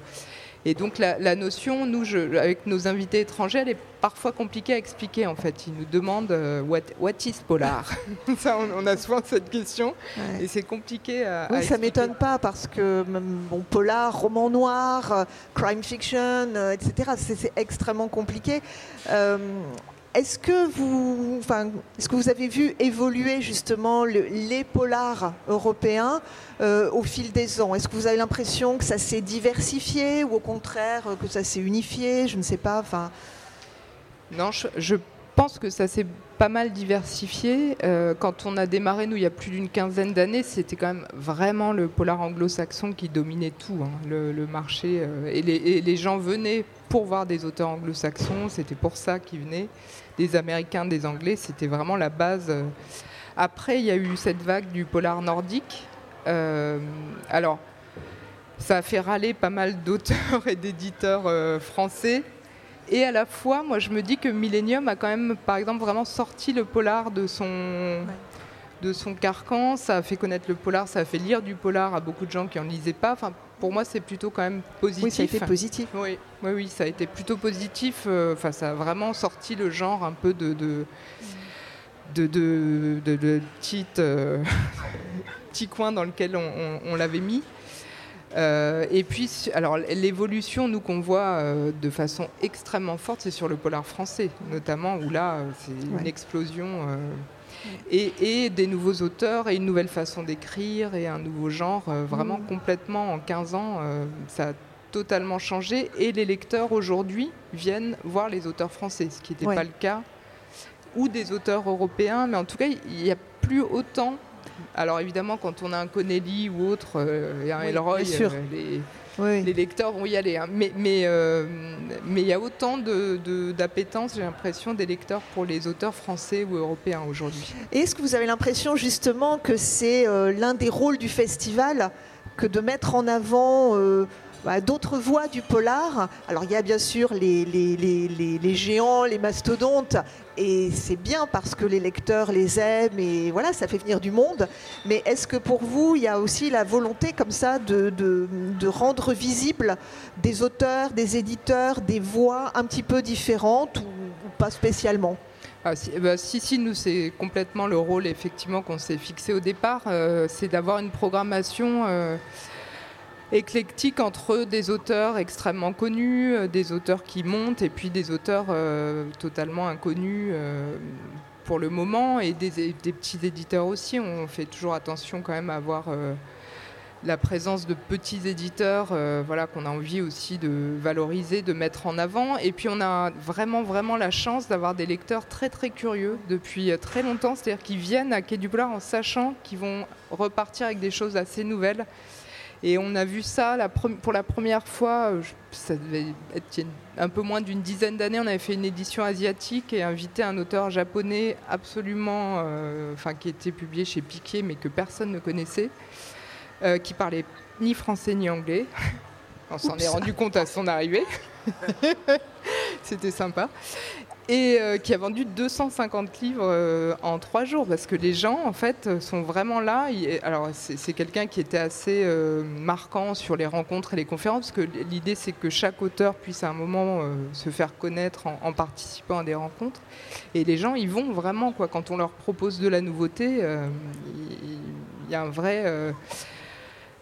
Et donc la, notion, nous, avec nos invités étrangers, elle est parfois compliquée à expliquer en fait. Ils nous demandent euh, what, what, is polar? Ça, on, a souvent cette question et c'est compliqué à, oui, ça m'étonne pas parce que bon, polar, roman noir, euh, crime fiction, euh, etc. C'est extrêmement compliqué. Est-ce que vous, avez vu évoluer justement les polars européens euh, au fil des ans? Est-ce que vous avez l'impression que ça s'est diversifié ou au contraire que ça s'est unifié? Je ne sais pas. Non, je, pense que ça s'est pas mal diversifié. Euh, quand on a démarré, nous, il y a plus d'une quinzaine d'années, c'était quand même vraiment le polar anglo-saxon qui dominait tout, hein, le, marché. Euh, et, les, et, les, gens venaient pour voir des auteurs anglo-saxons, c'était pour ça qu'ils venaient des Américains, des Anglais. C'était vraiment la base. Après, il y a eu cette vague du polar nordique. Euh, alors, ça a fait râler pas mal d'auteurs et d'éditeurs euh, français. Et à la fois, moi, je me dis que Millennium a quand même, par exemple, vraiment sorti le polar de son, de son carcan. Ça a fait connaître le polar, ça a fait lire du polar à beaucoup de gens qui n'en lisaient pas. Enfin, pour moi, c'est plutôt quand même positif. Oui, ça a été positif. Oui, oui, oui ça a été plutôt positif. Euh, enfin, ça a vraiment sorti le genre un peu de, de de, de, de, euh, petit, coin dans lequel on, l'avait mis. Euh, et puis, alors l'évolution, nous qu'on voit de façon extrêmement forte, c'est sur le polar français, notamment où là, c'est une explosion et, des nouveaux auteurs et une nouvelle façon d'écrire et un nouveau genre. Euh, vraiment mm. complètement en 15 ans, euh, ça a totalement changé. Et les lecteurs aujourd'hui viennent voir les auteurs français, ce qui n'était pas le cas, ou des auteurs européens, mais en tout cas, il n'y a plus autant. Alors évidemment, quand on a un Connelly ou autre, euh, et un Elroy, les, les lecteurs vont y aller. Hein. Mais mais euh, mais il y a autant d'appétence, j'ai l'impression, des lecteurs pour les auteurs français ou européens aujourd'hui. Est-ce que vous avez l'impression justement que c'est euh, l'un des rôles du festival que de mettre en avant euh, bah, d'autres voix du polar. Alors il y a bien sûr les, les, géants, les mastodontes, et c'est bien parce que les lecteurs les aiment et voilà, ça fait venir du monde. Mais est-ce que pour vous, il y a aussi la volonté comme ça de, de, rendre visible des auteurs, des éditeurs, des voix un petit peu différentes ou, pas spécialement? Ah, bah, si, si, nous, c'est complètement le rôle effectivement qu'on s'est fixé au départ, euh, c'est d'avoir une programmation euh, éclectique entre des auteurs extrêmement connus, euh, des auteurs qui montent et puis des auteurs euh, totalement inconnus euh, pour le moment et des, petits éditeurs aussi. On fait toujours attention quand même à avoir la présence de petits éditeurs voilà, qu'on a envie aussi de valoriser, de mettre en avant. Et puis on a vraiment vraiment la chance d'avoir des lecteurs très très curieux depuis très longtemps, c'est-à-dire qu'ils viennent à Quai du Boulard en sachant qu'ils vont repartir avec des choses assez nouvelles. Et on a vu ça pour la première fois, euh, ça devait être un peu moins d'une dizaine d'années, on avait fait une édition asiatique et invité un auteur japonais absolument, euh, enfin qui était publié chez Piquet mais que personne ne connaissait, euh, qui parlait ni français ni anglais. On s'en est rendu compte à son arrivée. C'était sympa et euh, qui a vendu 250 livres euh, en trois jours parce que les gens en fait sont vraiment là. alors c'est quelqu'un qui était assez euh, marquant sur les rencontres et les conférences parce que l'idée c'est que chaque auteur puisse à un moment se faire connaître en, participant à des rencontres et les gens ils vont vraiment quoi quand on leur propose de la nouveauté il y, a un vrai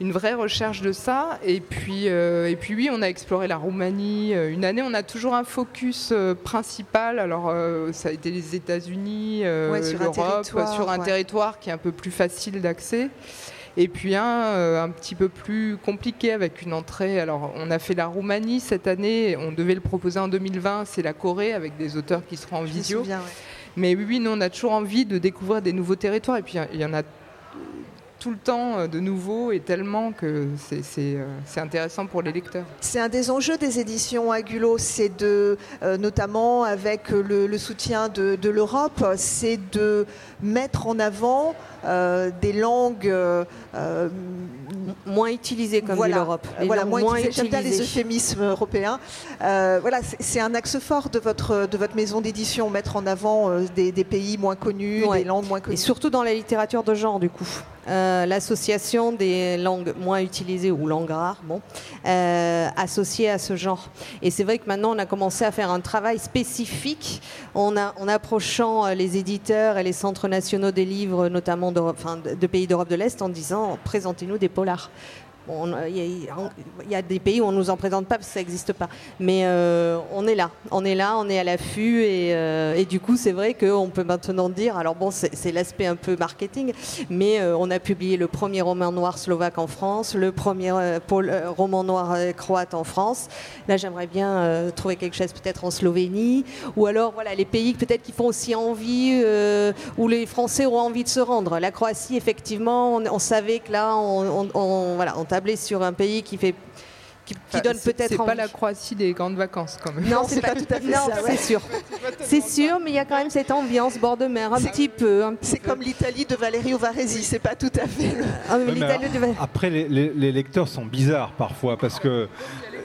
une vraie recherche de ça. Et puis, euh, et puis oui, on a exploré la Roumanie. Euh, une année, on a toujours un focus euh, principal. Alors, ça a été les États-Unis, l'Europe, sur un territoire qui est un peu plus facile d'accès. Et puis un euh, un petit peu plus compliqué avec une entrée. Alors on a fait la Roumanie cette année, on devait le proposer en 2020, c'est la Corée avec des auteurs qui seront en visio. Mais oui, nous on a toujours envie de découvrir des nouveaux territoires et puis il y en a tout le temps euh, de nouveau et tellement que euh, c'est intéressant pour les lecteurs. C'est un des enjeux des éditions Agulo, c'est de, euh, notamment avec le, soutien de, l'Europe, c'est de mettre en avant des langues moins utilisées comme voilà, l'Europe. Voilà, moins, moins utilisées. J'aime bien les euphémismes européens. voilà, c'est un axe fort de votre, de votre maison d'édition, mettre en avant des, pays moins connus, des langues moins connues. Et surtout dans la littérature de genre, du coup. Euh, l'association des langues moins utilisées ou langues rares, bon, euh, associées à ce genre. Et c'est vrai que maintenant, on a commencé à faire un travail spécifique en, en approchant euh, les éditeurs et les centres nationaux des livres, notamment de pays d'Europe de l'Est, en disant présentez-nous des polars. Il y, a des pays où on ne nous en présente pas parce que ça n'existe pas. Mais euh, on est là, on est là, on est à l'affût et, euh, et, du coup c'est vrai qu'on peut maintenant dire, alors bon c'est l'aspect un peu marketing, mais euh, on a publié le premier roman noir slovaque en France, le premier roman noir croate en France. Là j'aimerais bien trouver quelque chose peut-être en Slovénie ou alors voilà les pays peut-être qui font aussi envie où les Français auront envie de se rendre. La Croatie effectivement on, savait que là on, on voilà, on tabler sur un pays qui fait qui, donne peut-être. C'est pas la Croatie des grandes vacances quand même. Non, c'est pas, tout à fait ça. C'est sûr. C'est sûr, mais il y a quand même cette ambiance bord de mer, un petit peu. C'est comme l'Italie de Valerio Varesi, c'est pas tout à fait. Ah, après, les, lecteurs sont bizarres parfois parce que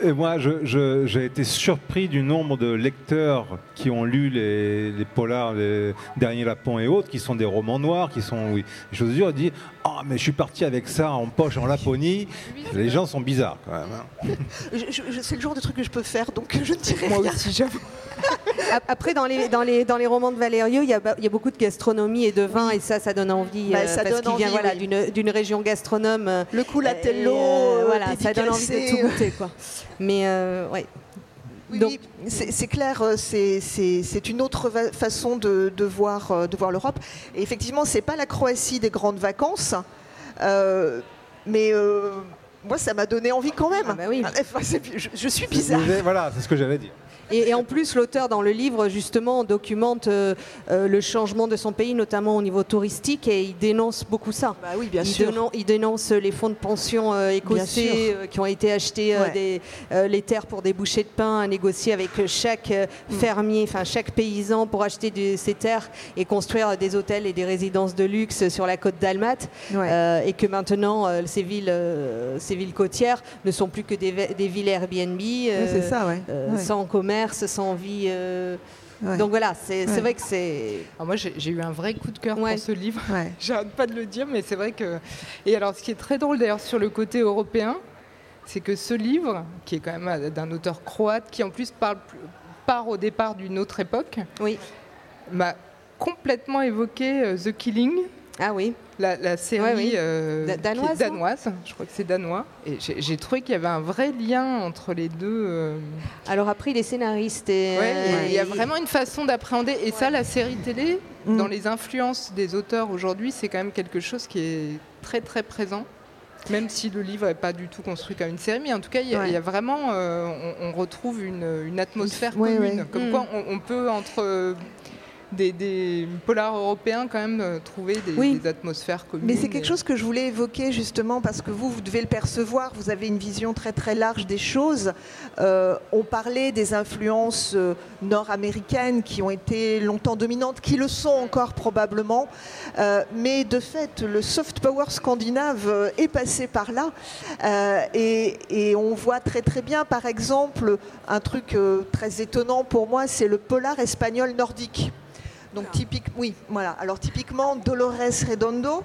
et moi, j'ai été surpris du nombre de lecteurs qui ont lu les, polars, les Derniers Lapons et autres, qui sont des romans noirs, qui sont oui, des choses dures, dit Ah, mais je suis parti avec ça en poche en Laponie. Les gens sont bizarres quand même. Hein. c'est le genre de truc que je peux faire, donc je ne dirais Moi aussi, j'avoue. Après, dans les, dans, les, dans les romans de Valerio, il y, a, il y a beaucoup de gastronomie et de vin, et ça, ça donne envie. Bah, ça parce qu'il vient voilà, d'une région gastronome. Euh, le culatello, euh, voilà, ça donne envie de tout goûter. Quoi. Mais euh, ouais. Oui, c'est clair, c'est une autre façon de, de voir, de voir l'Europe. Et effectivement, c'est pas la Croatie des grandes vacances, mais moi, ça m'a donné envie quand même. Ah bah oui. je, je, suis bizarre. Voilà, c'est ce que j'allais dire. Et, en plus, l'auteur dans le livre, justement, documente euh, euh, le changement de son pays, notamment au niveau touristique, et il dénonce beaucoup ça. Bah oui, bien il sûr. Dénonce, il dénonce les fonds de pension euh, écossais qui ont été achetés, des, les terres pour des bouchées de pain à négocier avec chaque mm. fermier, enfin chaque paysan pour acheter ces terres et construire des hôtels et des résidences de luxe sur la côte d'Almat. et que maintenant, ces, villes, ces villes côtières ne sont plus que des, des villes Airbnb, ça, sans commerce sans vie. Euh, donc voilà, c'est vrai que c'est. Moi, j'ai eu un vrai coup de cœur pour ce livre. J'arrête pas de le dire, mais c'est vrai que. Et alors, ce qui est très drôle d'ailleurs sur le côté européen, c'est que ce livre, qui est quand même d'un auteur croate, qui en plus parle, part au départ d'une autre époque, oui. m'a complètement évoqué euh, The Killing. Ah oui la, série euh, danoise, danoise je crois que c'est danois. Et j'ai trouvé qu'il y avait un vrai lien entre les deux. Euh. Alors après, les scénaristes et... il y a vraiment une façon d'appréhender. Et ça, la série télé, mm. dans les influences des auteurs aujourd'hui, c'est quand même quelque chose qui est très très présent. Même si le livre n'est pas du tout construit comme une série, mais en tout cas, il y a, vraiment, euh, on, retrouve une, atmosphère commune. Comme mm. quoi, on, on peut entre des, polars européens quand même euh, trouver des, atmosphères communes. Mais c'est quelque chose que je voulais évoquer justement parce que vous, vous devez le percevoir, vous avez une vision très très large des choses. Euh, on parlait des influences euh, nord-américaines qui ont été longtemps dominantes, qui le sont encore probablement, mais de fait, le soft power scandinave est passé par là et, et, on voit très très bien, par exemple, un truc très étonnant pour moi, c'est le polar espagnol nordique. Donc oui. Alors typiquement Dolores Redondo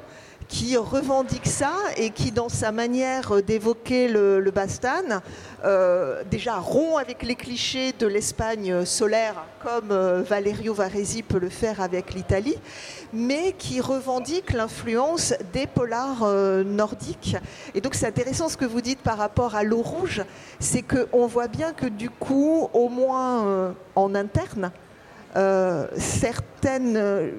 qui revendique ça et qui, dans sa manière d'évoquer le, le Bastan, euh, déjà rompt avec les clichés de l'Espagne solaire, comme euh, Valerio Varesi peut le faire avec l'Italie, mais qui revendique l'influence des polars euh, nordiques. Et donc c'est intéressant ce que vous dites par rapport à l'eau rouge, c'est qu'on voit bien que du coup, au moins en interne, euh, certaines, euh,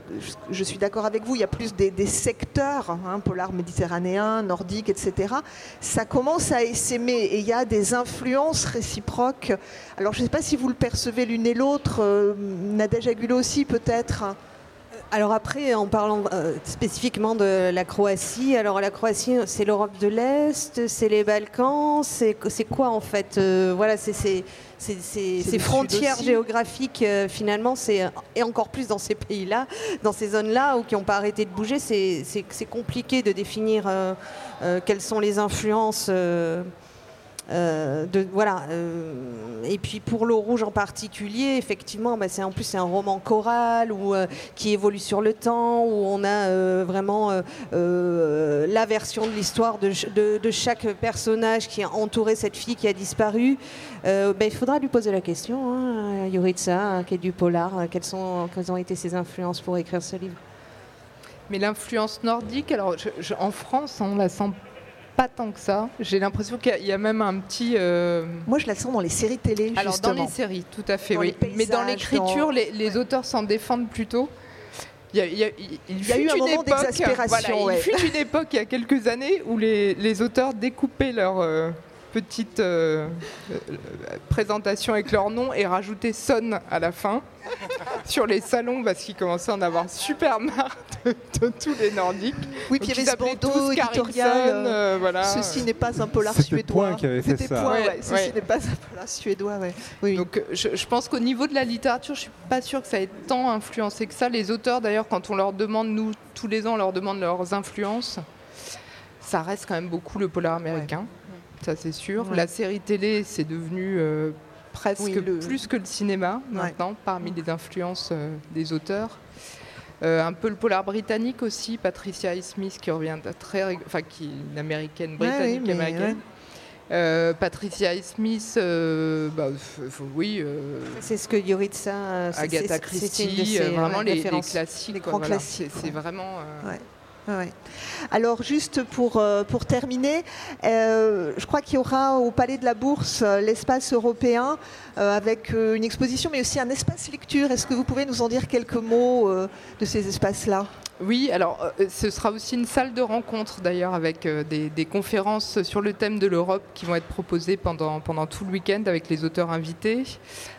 je suis d'accord avec vous, il y a plus des, secteurs, hein, polar méditerranéen, nordique, etc. Ça commence à essaimer et il y a des influences réciproques. Alors je ne sais pas si vous le percevez l'une et l'autre, euh, Nadège Agulot aussi peut-être. Alors après, en parlant euh, spécifiquement de la Croatie, alors la Croatie, c'est l'Europe de l'Est, c'est les Balkans, c'est quoi en fait euh, Voilà, c'est ces frontières géographiques euh, finalement, et encore plus dans ces pays-là, dans ces zones-là, où qui n'ont pas arrêté de bouger, c'est compliqué de définir quelles sont les influences. Euh, voilà. Euh, et puis pour l'eau rouge en particulier, effectivement, bah, c'est en plus c'est un roman choral ou euh, qui évolue sur le temps, où on a vraiment la version de l'histoire de, chaque personnage qui a entouré cette fille qui a disparu. Bah, il faudra lui poser la question, hein, Yuritsa, qui est du polar, quelles, sont, quelles ont été ses influences pour écrire ce livre? Mais l'influence nordique, alors en France, on la sent pas tant que ça. J'ai l'impression qu'il y, a même un petit. Euh, Moi, je la sens dans les séries télé. Alors, dans les séries, tout à fait, oui. Mais dans l'écriture, les, auteurs s'en défendent plutôt. Il y a, eu un moment d'exaspération. Il fut une époque, il y a quelques années, où les, auteurs découpaient leur. Euh, petite euh, présentation avec leur nom et rajouter Son à la fin sur les salons parce qu'ils commençaient à en avoir super marre de, tous les Nordiques. Oui, puis il y avait ce bandeau éditorial. Euh, voilà. Ceci n'est pas un polar suédois. C'était Point Ceci n'est pas un polar suédois. Oui. Donc je, je pense qu'au niveau de la littérature, je suis pas sûre que ça ait tant influencé que ça. Les auteurs, d'ailleurs, quand on leur demande, nous, tous les ans, on leur demande leurs influences, ça reste quand même beaucoup le polar américain ça c'est sûr. La série télé, c'est devenu euh, presque plus que le cinéma maintenant, parmi les influences euh, des auteurs. Euh, un peu le polar britannique aussi, Patricia Smith qui revient très, enfin qui est une américaine britannique américaine. Patricia Smith, bah, oui. c'est ce que Yoritsa, Agatha Christie, vraiment les, classiques. Les grands classiques. C'est vraiment. Alors juste pour, euh, pour terminer, euh, je crois qu'il y aura au Palais de la Bourse euh, l'espace européen avec une exposition mais aussi un espace lecture. Est-ce que vous pouvez nous en dire quelques mots de ces espaces-là? Oui, alors ce sera aussi une salle de rencontre d'ailleurs avec des, des, conférences sur le thème de l'Europe qui vont être proposées pendant, pendant tout le week-end avec les auteurs invités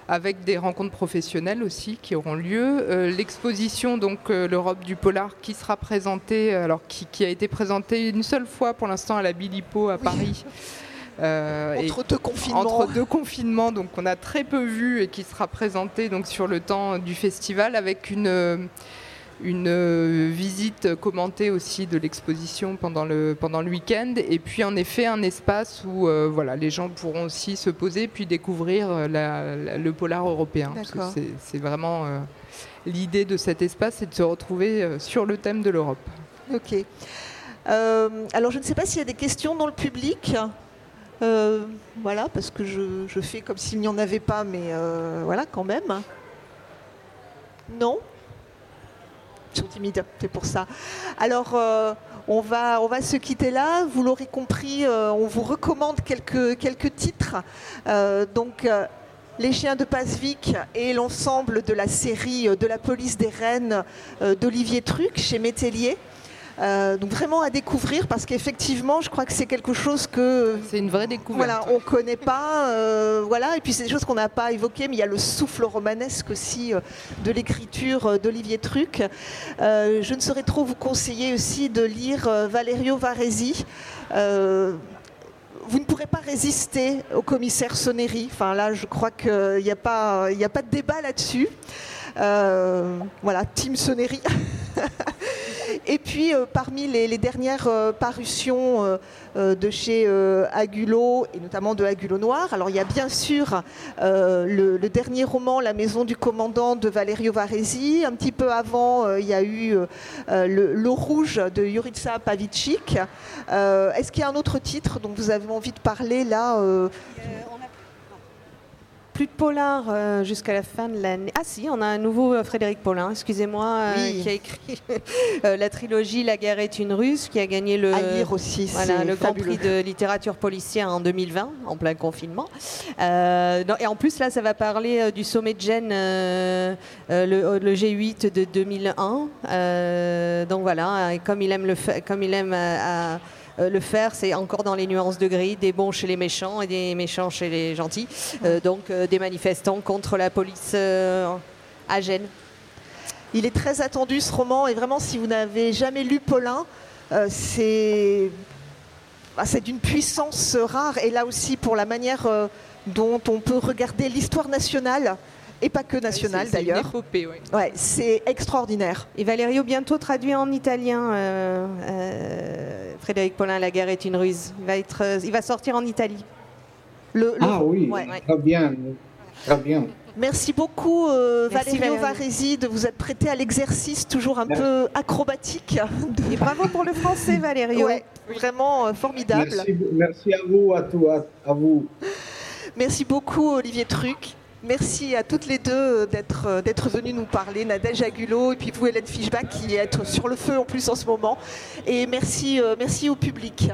avec des rencontres professionnelles aussi qui auront lieu. Euh, l'exposition, donc euh, l'Europe du polar, qui sera présentée, alors qui, a été présentée une seule fois pour l'instant à la Bilipo à Paris. Euh, entre deux confinements. Entre deux confinements, donc on a très peu vu et qui sera présentée donc sur le temps du festival avec une une euh, visite commentée aussi de l'exposition pendant le, pendant le week-end et puis en effet un espace où euh, voilà, les gens pourront aussi se poser puis découvrir euh, le polar européen. C'est vraiment l'idée de cet espace, c'est de se retrouver sur le thème de l'Europe. Ok. alors je ne sais pas s'il y a des questions dans le public. voilà, parce que je, je fais comme s'il n'y en avait pas, mais voilà quand même. Non? C'est pour ça. Alors, euh, on, va, on va se quitter là. Vous l'aurez compris, euh, on vous recommande quelques, titres. Euh, donc, Les chiens de Pasvik et l'ensemble de la série de la police des Rennes d'Olivier Truc chez Métellier. Euh, donc vraiment à découvrir parce qu'effectivement, je crois que c'est quelque chose que c'est une vraie découverte. Voilà, on connaît pas, euh, voilà. Et puis c'est des choses qu'on n'a pas évoquées, mais il y a le souffle romanesque aussi euh, de l'écriture d'Olivier Truc. je ne saurais trop vous conseiller aussi de lire Valerio Varesi vous ne pourrez pas résister au commissaire Soneri. Enfin là, je crois qu'il n'y a, pas, a pas de débat là-dessus. Voilà, Team Soneri. Et puis, euh, parmi les, dernières euh, parutions euh, de chez Agulot, et notamment de Agulot Noir, alors il y a bien sûr le, dernier roman, La maison du commandant de Valerio Varesi. Un petit peu avant, il y a eu L'eau rouge de Jurica Pavicic. Est-ce qu'il y a un autre titre dont vous avez envie de parler là plus de polar euh, jusqu'à la fin de l'année. Ah si, on a un nouveau euh, Frédéric Paulin, excusez-moi, euh, Oui. qui a écrit euh, la trilogie La guerre est une russe, qui a gagné le, à lire aussi. voilà, le Grand. Prix de littérature policière en 2020, en plein confinement. Euh, non, et en plus, là, ça va parler du sommet de Gênes, euh, euh, le, le G8 de 2001. Euh, donc voilà, et comme il aime le, comme il aime à- euh, le faire, c'est encore dans les nuances de gris, des bons chez les méchants et des méchants chez les gentils. Euh, donc euh, des manifestants contre la police à Gênes. Il est très attendu ce roman et vraiment si vous n'avez jamais lu Paulin, euh, c'est d'une puissance rare et là aussi pour la manière dont on peut regarder l'histoire nationale et pas que nationale C'est- c'est une d'ailleurs. épopée, ouais. Ouais, c'est extraordinaire. Et Valerio bientôt traduit en italien. euh, euh, Frédéric Paulin, La guerre est une ruse. Il va, être, euh, il va sortir en Italie. Le- le- Ah oui, Ouais. très bien, très bien. Merci beaucoup euh, Merci, Valerio Valérie. Varesi de vous être prêté à l'exercice toujours un Merci. peu acrobatique. Et bravo pour le français, Valerio. Ouais, vraiment euh, formidable. Merci, merci à vous, à, tout, à, à vous. Merci beaucoup Olivier Truc. Merci à toutes les deux euh, d'être euh, d'être venues nous parler, Nadège Agulot et puis vous Hélène Fischbach qui est sur le feu en plus en ce moment. Et merci, euh, merci au public.